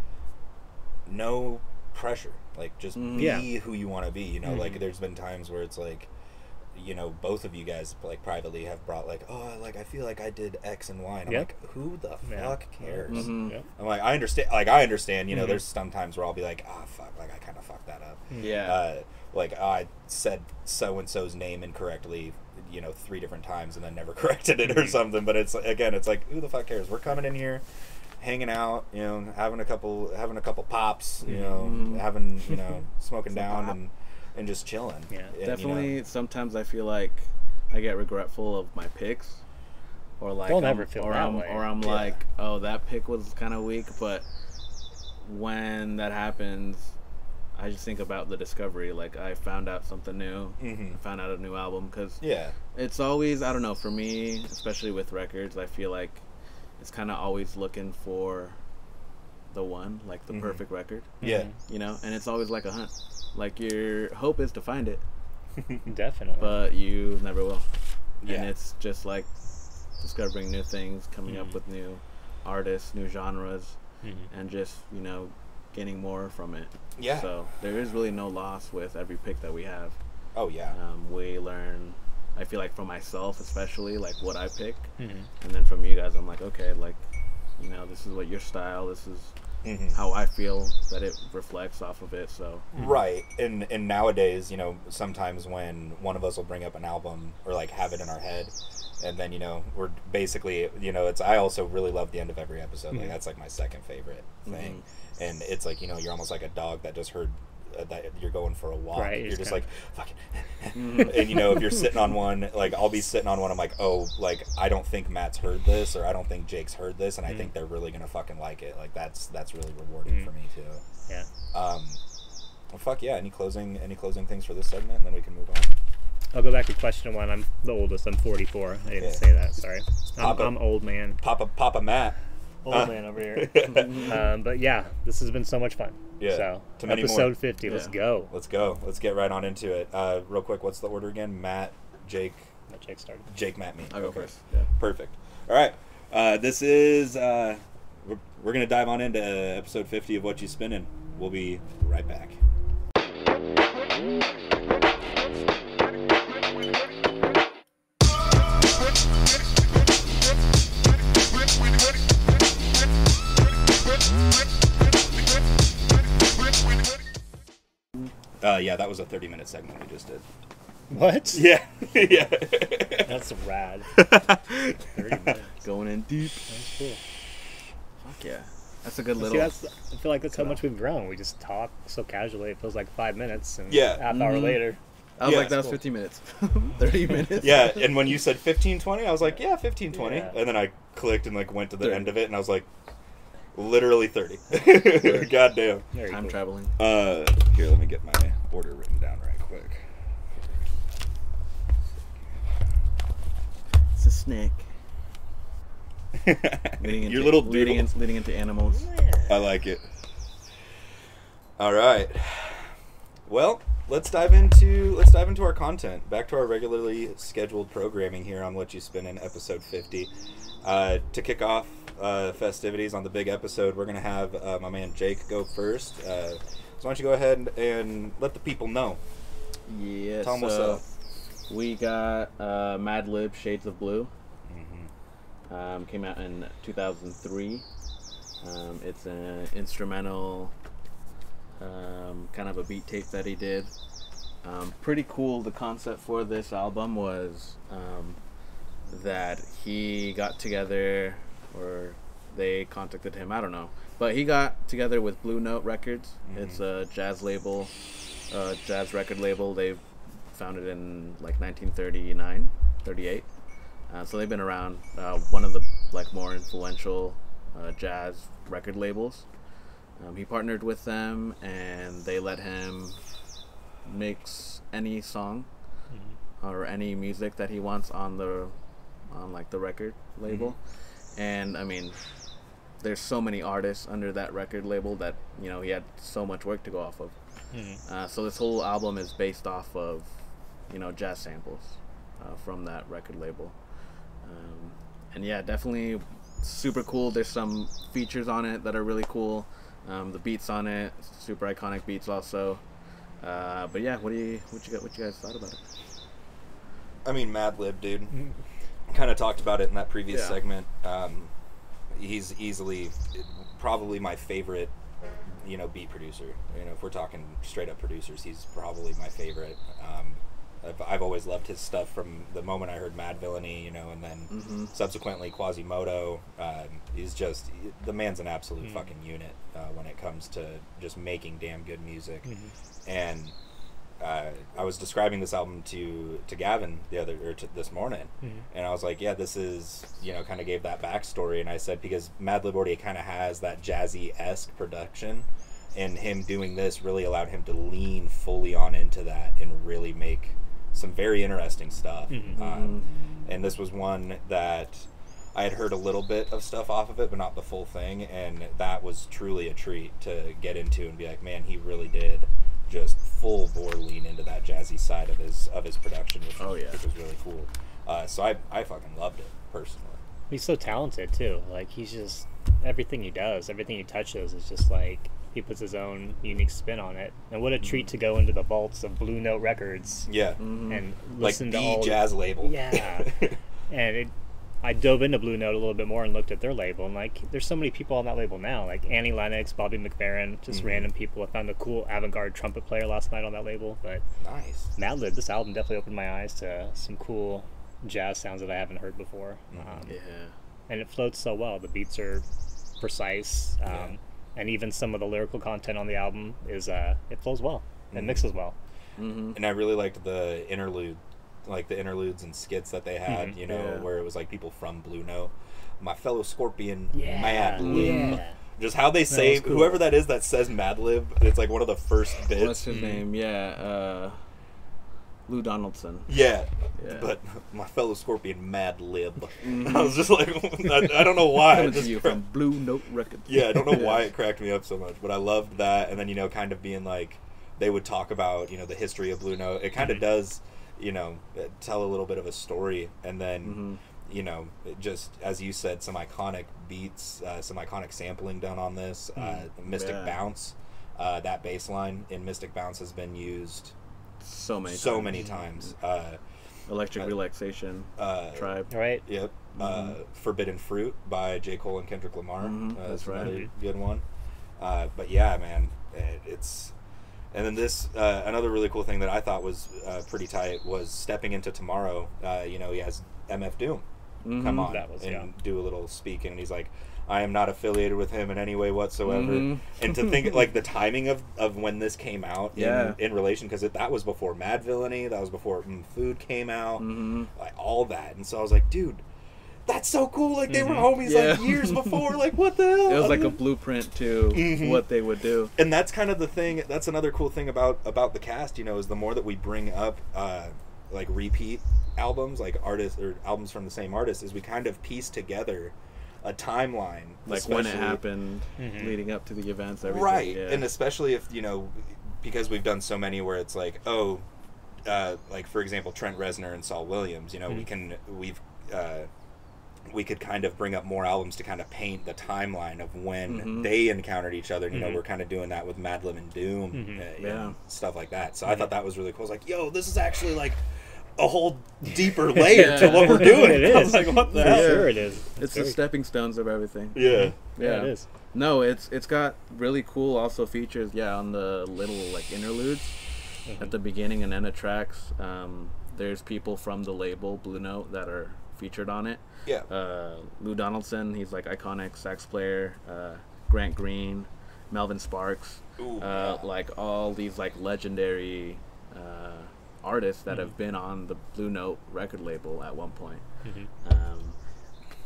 no pressure. Like just Mm. be Yeah. who you want to be. You know, like Mhm. there's been times where it's like, you know, both of you guys like privately have brought like, oh, like I feel like I did X and Y, and I'm Yep. like, who the Yeah. fuck cares? Mhm. Yep. I'm like, I understand. Like I understand. You know, Mhm. there's some times where I'll be like, ah, fuck, like I kind of fucked that up Yeah. uh, like I said so and so's name incorrectly, you know, three different times and then never <laughs> corrected it or Mhm. something. But it's again, it's like who the fuck cares? We're coming in here, hanging out, you know, having a couple, having a couple pops, you know, Mhm. having you know, <laughs> smoking down and and just chilling. Yeah. And, you know, Definitely. Sometimes I feel like I get regretful of my picks, or like Don't I'm, ever feel or that I'm, way. or I'm Yeah. like, oh, that pick was kind of weak. But when that happens, I just think about the discovery. Like I found out something new. Mhm. I found out a new album because yeah, it's always I don't know for me, especially with records. I feel like it's kind of always looking for the one, like the Mhm. perfect record, yeah, you know. And it's always like a hunt. Like your hope is to find it. <laughs> <laughs> Definitely. but you never will. yeah, And it's just like discovering new things, coming Mhm. up with new artists, new genres, Mhm. and just you know getting more from it. yeah. So there is really no loss with every pick that we have. oh yeah, Um, we learn. I feel like for myself, especially like what I pick, Mhm. and then from you guys, I'm like, okay, like you know, this is what your style. This is Mhm. how I feel that it reflects off of it. So Right, and and nowadays, you know, sometimes when one of us will bring up an album or like have it in our head, and then you know we're basically, you know, it's I also really love the end of every episode. Like Mhm. that's like my second favorite thing, and it's like you know you're almost like a dog that just heard uh, that you're going for a walk. Right, You're just like fucking, <laughs> and you know if you're sitting on one, like I'll be sitting on one. I'm like, oh, like I don't think Matt's heard this, or I don't think Jake's heard this, and I Mm. think they're really gonna fucking like it. Like that's that's really rewarding Mm. for me too. Yeah. Um, well, fuck yeah. Any closing any closing things for this segment, and then we can move on. I'll go back to question one. I'm the oldest. I'm 44. I didn't Yeah. say that. Sorry. I'm, Papa- I'm old man. Papa Papa Matt. Old Uh, man over here. <laughs> um, but yeah, this has been so much fun. Yeah. So To many more. episode 50. Let's go. Let's go. Let's get right on into it. Uh, real quick, what's the order again? Matt, Jake, Let Jake started. Jake, Matt, me. I'll go Okay. first. Yeah. Perfect. All right. Uh, this is uh, we're, we're gonna dive on into episode 50 of Whatchu Spinnin'. We'll be right back. Uh, yeah, that was a 30 minute segment we just did. What? <laughs> Yeah, <laughs> yeah. That's rad. <laughs> 30 minutes. Going in deep. That's cool. Fuck yeah. That's a good See, little. that's, I feel like that's how much we've grown. We just talk so casually. It feels like five minutes, and Yeah. half hour Mhm. later. I was Yeah, like, that was cool. 15 minutes. 30 minutes. yeah, and when you said 15, 20, I was like, yeah, 15, 20. Yeah. And then I clicked and like went to the 30. end of it, and I was like, literally 30. <laughs> God damn. Very Time cool. traveling. Uh, here, let me get my order written down right quick. It's a snake. <laughs> Leading into, Your little leading, in, leading into animals. I like it. All right. Well, let's dive into let's dive into our content. Back to our regularly scheduled programming here on Whatchu Spinnin' episode 50. Uh, to kick off uh, festivities on the big episode, we're gonna have uh, my man Jake go first. Uh, so why don't you go ahead and, and let the people know? Yeah. Tell what's so up. We got uh, Madlib Shades of Blue. Mm-hmm. Um, came out in 2003. Um, it's an instrumental, um, kind of a beat tape that he did. Um, pretty cool. The concept for this album was um, that he got together, or they contacted him. I don't know, but he got together with Blue Note Records. It's a jazz label, a jazz record label. They founded in like 1939, 38. Uh, so they've been around. Uh, one of the like more influential uh, jazz record labels. Um, he partnered with them, and they let him mix any song or any music that he wants on the on like the record label. And I mean, there's so many artists under that record label that you know he had so much work to go off of. Mhm. Uh, so this whole album is based off of, you know, jazz samples uh, from that record label. Um, and yeah, definitely super cool. There's some features on it that are really cool. Um, the beats on it, super iconic beats also. Uh, but yeah, what do you what you got? What you guys thought about it? I mean, Madlib, dude. <laughs> Kind of talked about it in that previous Yeah. segment. Um, he's easily, probably my favorite, you know, beat producer. You know, if we're talking straight up producers, he's probably my favorite. Um, I've, I've always loved his stuff from the moment I heard Madvillainy, you know, and then Mhm. subsequently Quasimoto. Um, he's just the man's an absolute Mhm. fucking unit uh, when it comes to just making damn good music Mhm. and uh, I was describing this album to to Gavin the other or to, this morning, Mhm. and I was like, yeah, this is you know kind of gave that backstory, and I said because Madlib already kind of has that jazzy esque production, and him doing this really allowed him to lean fully on into that and really make some very interesting stuff. Mhm. Um, and this was one that I had heard a little bit of stuff off of it, but not the full thing, and that was truly a treat to get into and be like, man, he really did just full bore lean into that jazzy side of his of his production, which, Oh, was, yeah. which was really cool. Uh, so I I fucking loved it personally. He's so talented too. Like he's just everything he does, everything he touches is just like he puts his own unique spin on it. And what a treat to go into the vaults of Blue Note Records Yeah, Mhm. and like listen the to all jazz label. Yeah. <laughs> and it, I dove into Blue Note a little bit more and looked at their label, and like, there's so many people on that label now, like Annie Lennox, Bobby McFerrin, just Mhm. random people. I found a cool avant-garde trumpet player last night on that label, but nice. Madlib, this album definitely opened my eyes to some cool jazz sounds that I haven't heard before. Mhm. Um, Yeah. and it floats so well. The beats are precise, um, Yeah. and even some of the lyrical content on the album is uh, it flows well. It Mhm. mixes well. Mm-hmm. and I really liked the interlude, like the interludes and skits that they had. Mhm. You know, Yeah. where it was like people from Blue Note, my fellow Scorpion, Yeah, Madlib. yeah. <laughs> Just how they say was cool. whoever that is that says Madlib, it's like one of the first bits. What's his Mhm. name? Yeah, uh, Lou Donaldson. Yeah. Yeah. But my fellow Scorpion, Madlib. Mhm. <laughs> I was just like, <laughs> I, I don't know why. it Coming to just you cra- from Blue Note Records. yeah, I don't know why it cracked me up so much, but I loved that. And then you know, kind of being like, they would talk about you know the history of Blue Note. It kind of Mhm. does, you know, tell a little bit of a story, and then. hmm you know, just as you said, some iconic beats, uh, some iconic sampling done on this. Uh, Mystic Yeah. Bounce, uh, that bass line in Mystic Bounce has been used So many. so times. many times. Uh, Electric Uh, Relaxation uh, Tribe. Right. Yep. Uh, Mhm. Forbidden Fruit by J. Cole and Kendrick Lamar. Mhm, uh, that's is right. Another good one. Uh, but yeah, man, it, it's. And then this, uh, another really cool thing that I thought was uh, pretty tight was stepping into tomorrow. Uh, you know, he has MF Doom Mhm. come on That was- and yeah. do a little speaking, and he's like, "I am not affiliated with him in any way whatsoever." Mhm. And to think like the timing of, of when this came out Yeah. in, in relation because that was before Madvillainy, that was before mm, Food came out, Mhm. like all that, and so I was like, "Dude, that's so cool!" Like they were Mhm. homies like years <laughs> before. Like what the hell? It was like a blueprint to Mhm. what they would do. and that's kind of the thing that's another cool thing about about the cast you know is the more that we bring up uh like repeat albums like artists or albums from the same artist is we kind of piece together a timeline Like when it especially- happened, Mhm. leading up to the events, everything. right Yeah. and especially if you know because we've done so many where it's like oh uh, like for example trent reznor and saul williams you know we Mhm. can we've uh, we could kind of bring up more albums to kind of paint the timeline of when Mhm. they encountered each other. You know, Mhm. we're kind of doing that with Madlib and Doom, Mhm. uh, Yeah. stuff like that. So I Mhm. thought that was really cool. I was like, "Yo, this is actually like a whole deeper <laughs> layer to what we're doing." <laughs> it is. <laughs> I was like, "What the For hell?" sure it is. it's the stepping stones of everything. Yeah. Yeah, it is. No, it's it's got really cool also features. Yeah, on the little like interludes at the beginning and end of tracks. Um, there's people from the label Blue Note that are featured on it. Yeah. Uh, Lou Donaldson, he's like iconic sax player. Uh, Grant Green, Melvin Sparks, Ooh, uh, yeah. like all these like legendary uh, artists that Mhm. have been on the Blue Note record label at one point. Mhm. Um,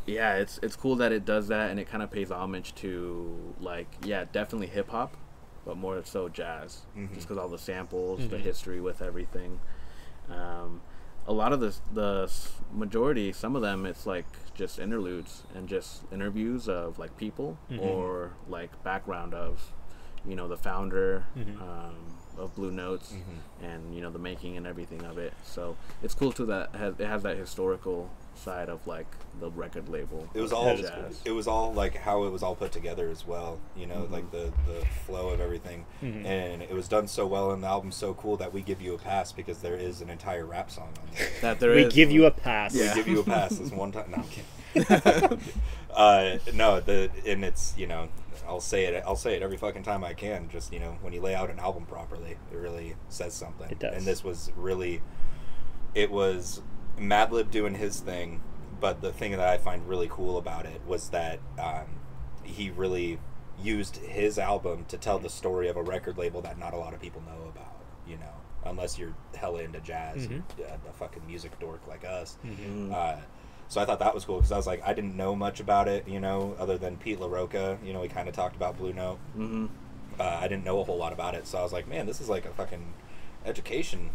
yeah, it's it's cool that it does that, and it kind of pays homage to like yeah, definitely hip hop, but more so jazz, Mhm. just because all the samples, the Mhm. history with everything. Um, a lot of the the majority, some of them, it's like just interludes and just interviews of like people Mhm. or like background of, you know, the founder Mhm. um, of Blue Notes Mhm. and you know the making and everything of it. So it's cool too that has, it has that historical side of like the record label. It was all jazz. it was all like how it was all put together as well. You know, Mhm. like the the flow of everything, Mhm. and it was done so well, and the album's so cool that we give you a pass because there is an entire rap song on there. <laughs> That there we is- give you a pass. Yeah. We give you a pass this one time. No, I'm kidding. <laughs> <laughs> uh, no, the and it's you know I'll say it I'll say it every fucking time I can. Just you know when you lay out an album properly, it really says something. It does. And this was really, it was Madlib doing his thing, but the thing that I find really cool about it was that um, he really used his album to tell the story of a record label that not a lot of people know about. You know, unless you're hella into jazz, Mhm. and, uh, a fucking music dork like us. Mhm. Mm. Uh, so I thought that was cool because I was like, I didn't know much about it, you know, other than Pete LaRocca. You know, we kind of talked about Blue Note. Mhm. Uh, I didn't know a whole lot about it, so I was like, man, this is like a fucking education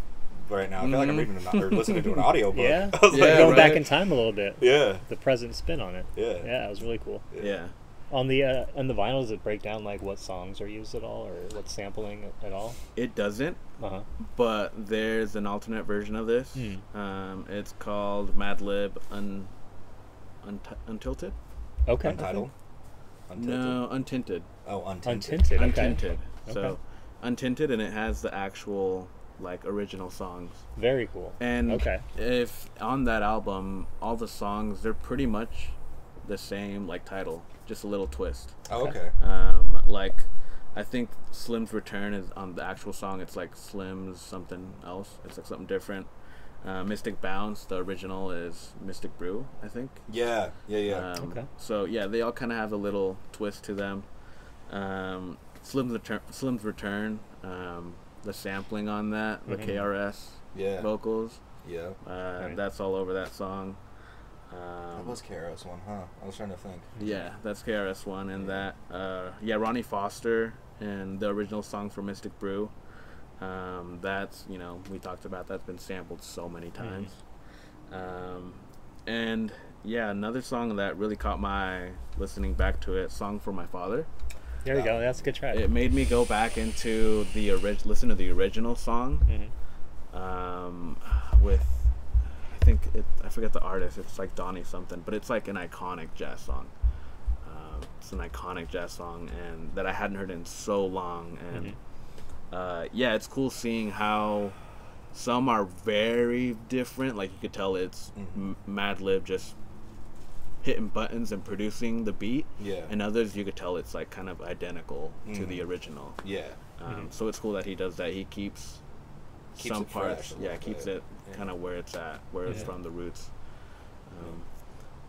right now. I feel like I'm Mhm. reading an, or listening to an <laughs> audiobook. Yeah. <laughs> I was Yeah, like, Going right. back in time a little bit. yeah, The present spin on it. yeah, Yeah, it was really cool. Yeah. On the uh, on the vinyls, does it break down like what songs are used at all, or what sampling at all? It doesn't, Uh huh. but there's an alternate version of this. Hmm. Um, it's called Madlib Un, Unt- Untilted. Okay. Untitled. Untilted. No, Untinted. Oh, untinted. Untinted. Okay. Untinted. So, Okay. Untinted, and it has the actual like original songs. Very cool. And Okay. if on that album, all the songs they're pretty much the same like title, just a little twist. Oh, Okay. okay. Um, like I think Slim's Return is on the actual song. It's like Slim's something else. It's like something different. Uh, Mystic Bounce, the original is Mystic Brew, I think. Yeah, yeah, yeah. Um, Okay. So yeah, they all kind of have a little twist to them. Um, Slim's return, Slim's return, um, the sampling on that, the Mhm. KRS Yeah. vocals, Yeah. uh, Right. that's all over that song. That Um, was KRS one, huh? I was trying to think. yeah, that's KRS One, and that uh, yeah, Ronnie Foster and the original song for Mystic Brew. Um, that's you know we talked about that's been sampled so many times, um, and yeah, another song that really caught my listening back to it, "Song for My Father." There you go. That's a good track. It made me go back into the orig- listen to the original song Mhm. um, with I think it, I forget the artist. It's like Donnie something, but it's like an iconic jazz song. Um, it's an iconic jazz song, and that I hadn't heard in so long. And Mhm. uh, yeah, it's cool seeing how some are very different. Like you could tell it's Mhm. M- Madlib just hitting buttons and producing the beat, Yeah. and others you could tell it's like kind of identical to the Mhm. original. yeah. Um, So it's cool that he does that. He keeps, Keeps some parts, yeah, keeps bit. it Yeah. kind of where it's at, where it's from the roots. Um,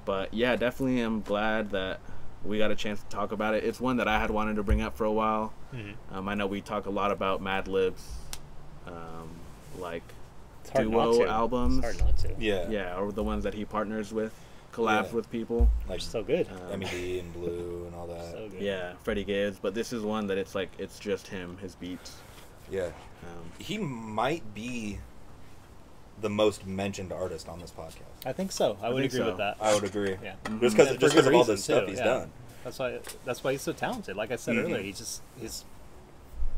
but yeah, definitely, I'm glad that we got a chance to talk about it. It's one that I had wanted to bring up for a while. Mhm. Um, I know we talk a lot about Madlib's, um, like duo albums. It's hard not to. Yeah. yeah, or the ones that he partners with, collabs Yeah. with people. Like So good. Um, MED and Blu and all that. so good. Yeah, Freddie Gibbs, but this is one that it's like it's just him, his beats. yeah. Um, He might be the most mentioned artist on this podcast. I think so. I, would agree so. with that. I would agree. Yeah. Mhm. Just because just because of all the stuff too, he's yeah. done. That's why. That's why he's so talented. Like I said Mhm. earlier, he just his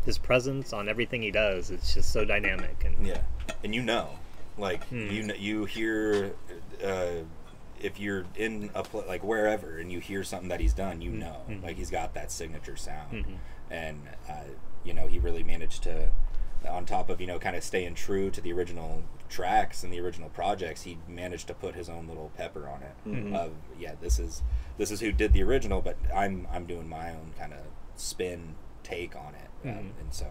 his presence on everything he does. It's just so dynamic and Yeah, and you know, like Hmm. you kn- you hear uh, if you're in a pl- like wherever and you hear something that he's done, you know, Mhm. like he's got that signature sound, Mhm. and uh, you know he really managed to, on top of you know kind of staying true to the original tracks and the original projects, he managed to put his own little pepper on it. Mhm. Of yeah, this is this is who did the original, but I'm I'm doing my own kind of spin take on it, um, Mhm. and so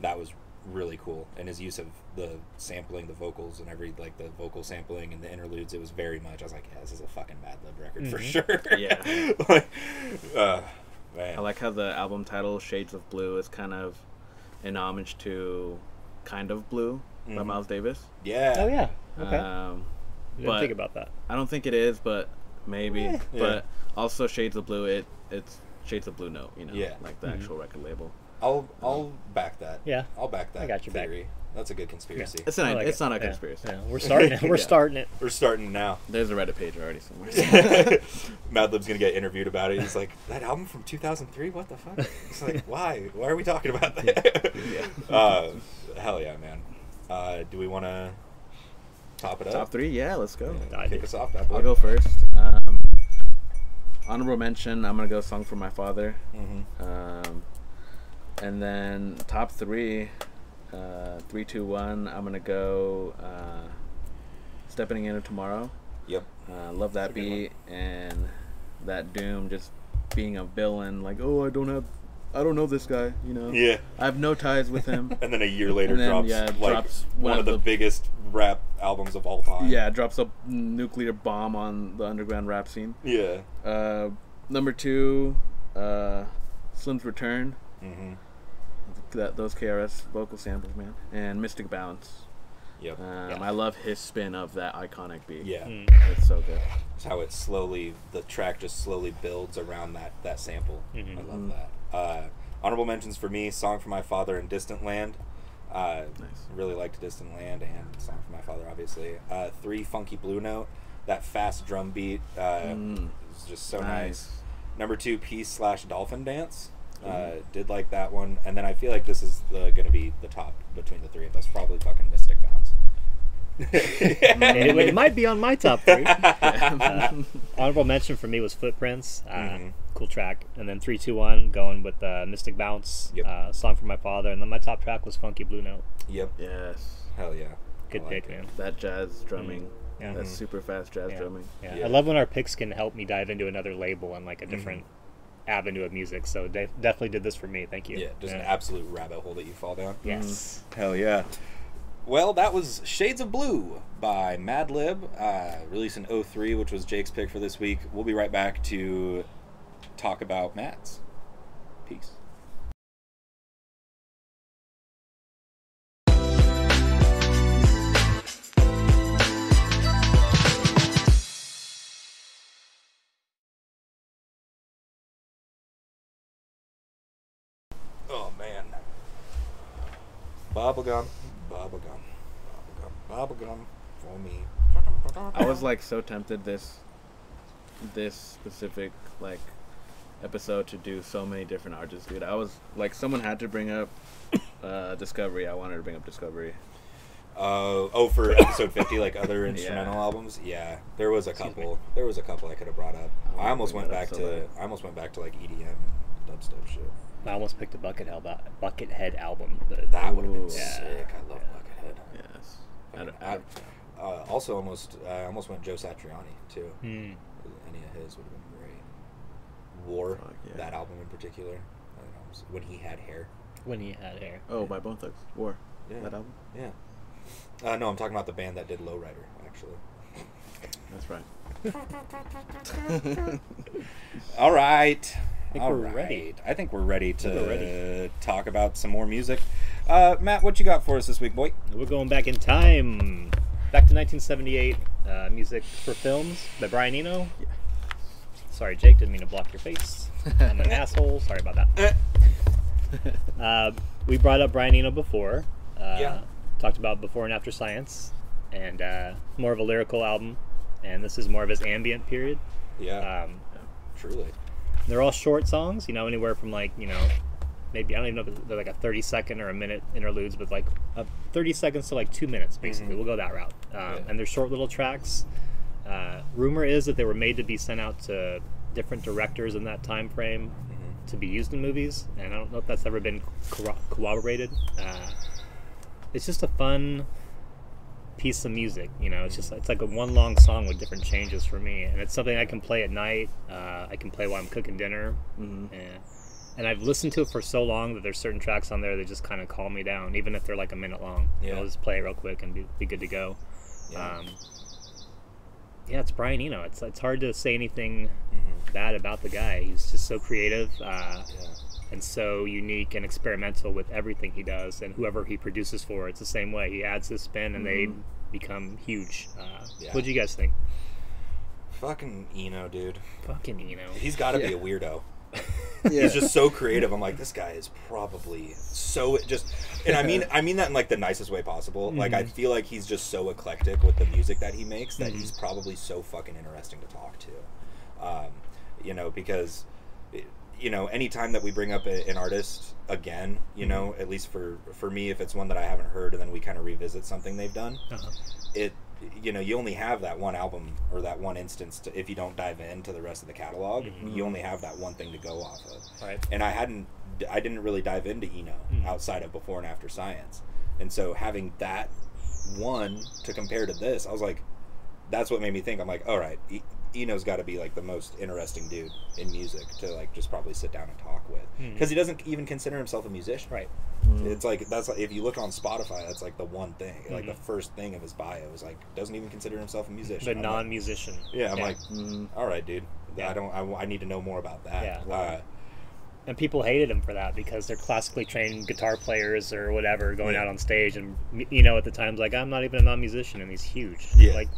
that was really cool and his use of the sampling the vocals and every like the vocal sampling and the interludes it was very much i was like yeah this is a fucking Madlib record for Mhm. sure <laughs> Yeah. <laughs> like uh man I like how the album title "Shades of Blue" is kind of an homage to "Kind of Blue" by Mhm. Miles Davis. yeah Oh yeah. Okay. Um, Didn't but- think about that. I don't think it is, but maybe. Eh. But also "Shades of Blue," it it's Shades of Blue Note, you know, Yeah. like the Mhm. actual record label. I'll i'll back that Yeah. i'll back that I got your back. theory that's a good conspiracy It's not like it's it. not a Yeah. conspiracy. Yeah, we're starting it. We're <laughs> Yeah. starting it. we're starting now There's a Reddit page already somewhere. <laughs> Madlib's gonna get interviewed about it. He's like, "That album from 2003? What the fuck?" It's like, <laughs> "Why? Why are we talking about that?" Yeah. Uh, hell yeah, man. Uh, do we want to top it up? Top three, yeah, let's go. Yeah, I kick do. us off, that boy. I'll go first. Um, honorable mention. I'm gonna go "Song for My Father." Mm-hmm. Um, and then top three, uh, three, two, one. I'm gonna go. Uh, Stepping into tomorrow. Yep. Uh, love that That's a good beat and that Doom just being a villain. Like, oh, I don't have, I don't know this guy. You know. Yeah. I have no ties with him. <laughs> And then a year later then, drops yeah, like drops one one of of the, the- biggest rap albums of all time. yeah, drops a nuclear bomb on the underground rap scene. Yeah. Uh, number two, uh, Slim's Return. Mm-hmm. That those KRS vocal samples, man, and Mystic Bounce. Yep. Um, Yeah. I love his spin of that iconic beat. yeah. Mm. it's so good. It's how it slowly the track just slowly builds around that that sample. Mhm. I love Mhm. that. Uh, honorable mentions for me: "Song for My Father" and "Distant Land." Uh, Nice. Really liked "Distant Land" and "Song for My Father," obviously. Uh, three "Funky Blue Note." That fast drum beat uh, Mm. is just so nice. Nice. Number two, "Peace" slash "Dolphin Dance." Uh, did like that one, and then I feel like this is gonna be the top between the three of us. Probably fucking "Mystic Bounce." it, it might be on my top three. Uh, <laughs> honorable mention for me was Footprints. Uh, Mhm. Cool track. And then three, two, one, going with uh, Mystic Bounce, Yep. uh, song for my father. And then my top track was Funky Blue Note. Yep. Yes. Hell yeah. Good like pick, it. man. That jazz drumming. Yeah. That Mhm. super fast jazz Yeah. drumming. Yeah. Yeah. I love when our picks can help me dive into another label and like a Mhm. different avenue of music. So de- definitely did this for me. Thank you. Yeah, just an absolute rabbit hole that you fall down. Yes. Hell yeah. Well, that was Shades of Blue by Madlib, uh, released in 03, which was Jake's pick for this week. We'll be right back to talk about Matt's. Peace. Bubblegum, bubblegum, bubblegum, bubblegum for me. I was like so tempted this this specific like episode to do so many different artists, dude. I was like, someone had to bring up <coughs> uh, Discovery. I wanted to bring up Discovery. Uh, oh, for episode <coughs> fifty, like other instrumental albums. Yeah, there was a couple. There was a couple I could have brought up. I I almost went back to. I almost went back to like EDM and dubstep shit. I almost picked a Buckethead, al- Buckethead album. but- That would have been Ooh. sick. I love Yeah. Buckethead. Yes. I don't- I don't- I- uh, also, almost, I almost went Joe Satriani too. Hmm. Any of his would have been great. War, Fuck, yeah. that album in particular. I don't know, was- when he had hair. When he had hair. oh, by Bone Thugs. War. Yeah. That album. Yeah. Uh, no, I'm talking about the band that did Lowrider, actually. That's right. <laughs> All right. Think All we're right. ready. I think we're ready to we're ready. talk about some more music. Uh, Matt, what you got for us this week, boy? We're going back in time. Back to 1978. Uh, music for films by Brian Eno. Yeah. Sorry, Jake. Didn't mean to block your face. I'm an <laughs> asshole. Sorry about that. Eh. <laughs> Uh, we brought up Brian Eno before. Uh, Yeah. Talked about Before and After Science, and uh, more of a lyrical album. And this is more of his ambient period. Yeah, Um, truly. They're all short songs, you know, anywhere from like, you know, maybe I don't even know if they're like a 30 second or a minute interludes, but like a 30 seconds to like two minutes, basically. Mhm. We'll go that route. Um, Yeah. And they're short little tracks. Uh, rumor is that they were made to be sent out to different directors in that time frame Mhm. to be used in movies, and I don't know if that's ever been corro- corroborated. Uh, it's just a fun piece of music, you know. It's just it's like a one long song with different changes for me, and it's something I can play at night. Uh, I can play while I'm cooking dinner, hmm and, and I've listened to it for so long that there's certain tracks on there that just kind of calm me down, even if they're like a minute long. Yeah. I'll just play it real quick and be, be good to go. Yeah. Um, yeah, it's Brian Eno. It's it's hard to say anything Mhm. bad about the guy. He's just so creative uh, Yeah. And so unique and experimental with everything he does, and whoever he produces for, it's the same way. He adds his spin, and Mhm. they become huge. Uh, Mm-hmm. Yeah. What do you guys think? Fucking Eno, dude. Fucking Eno. He's got to be a weirdo. Yeah. <laughs> He's just so creative. I'm like, this guy is probably so just, and I mean, I mean that in like the nicest way possible. Like, I Mhm. feel like he's just so eclectic with the music that he makes that Mhm. he's probably so fucking interesting to talk to. Um, you know, because, you know, anytime that we bring up a, an artist again, you know, at least for for me, if it's one that I haven't heard, and then we kind of revisit something they've done, Uh-huh. it you know you only have that one album or that one instance to, if you don't dive into the rest of the catalog Mhm. you only have that one thing to go off of Right. and i hadn't i didn't really dive into eno Mhm. outside of before and after science and so having that one to compare to this i was like that's what made me think i'm like all right eno's got to be like the most interesting dude in music to like just probably sit down and talk with because he doesn't even consider himself a musician Right. Mhm. it's like that's like, if you look on Spotify, that's like the one thing. Like the Mhm. first thing of his bio is like doesn't even consider himself a musician. The I'm non-musician. yeah, I'm like, Mhm. all right, dude. Yeah. I don't. I, I need to know more about that. Yeah. Uh, and people hated him for that because they're classically trained guitar players or whatever going Yeah. out on stage and you know at the times like i'm not even a non-musician and he's huge Yeah. like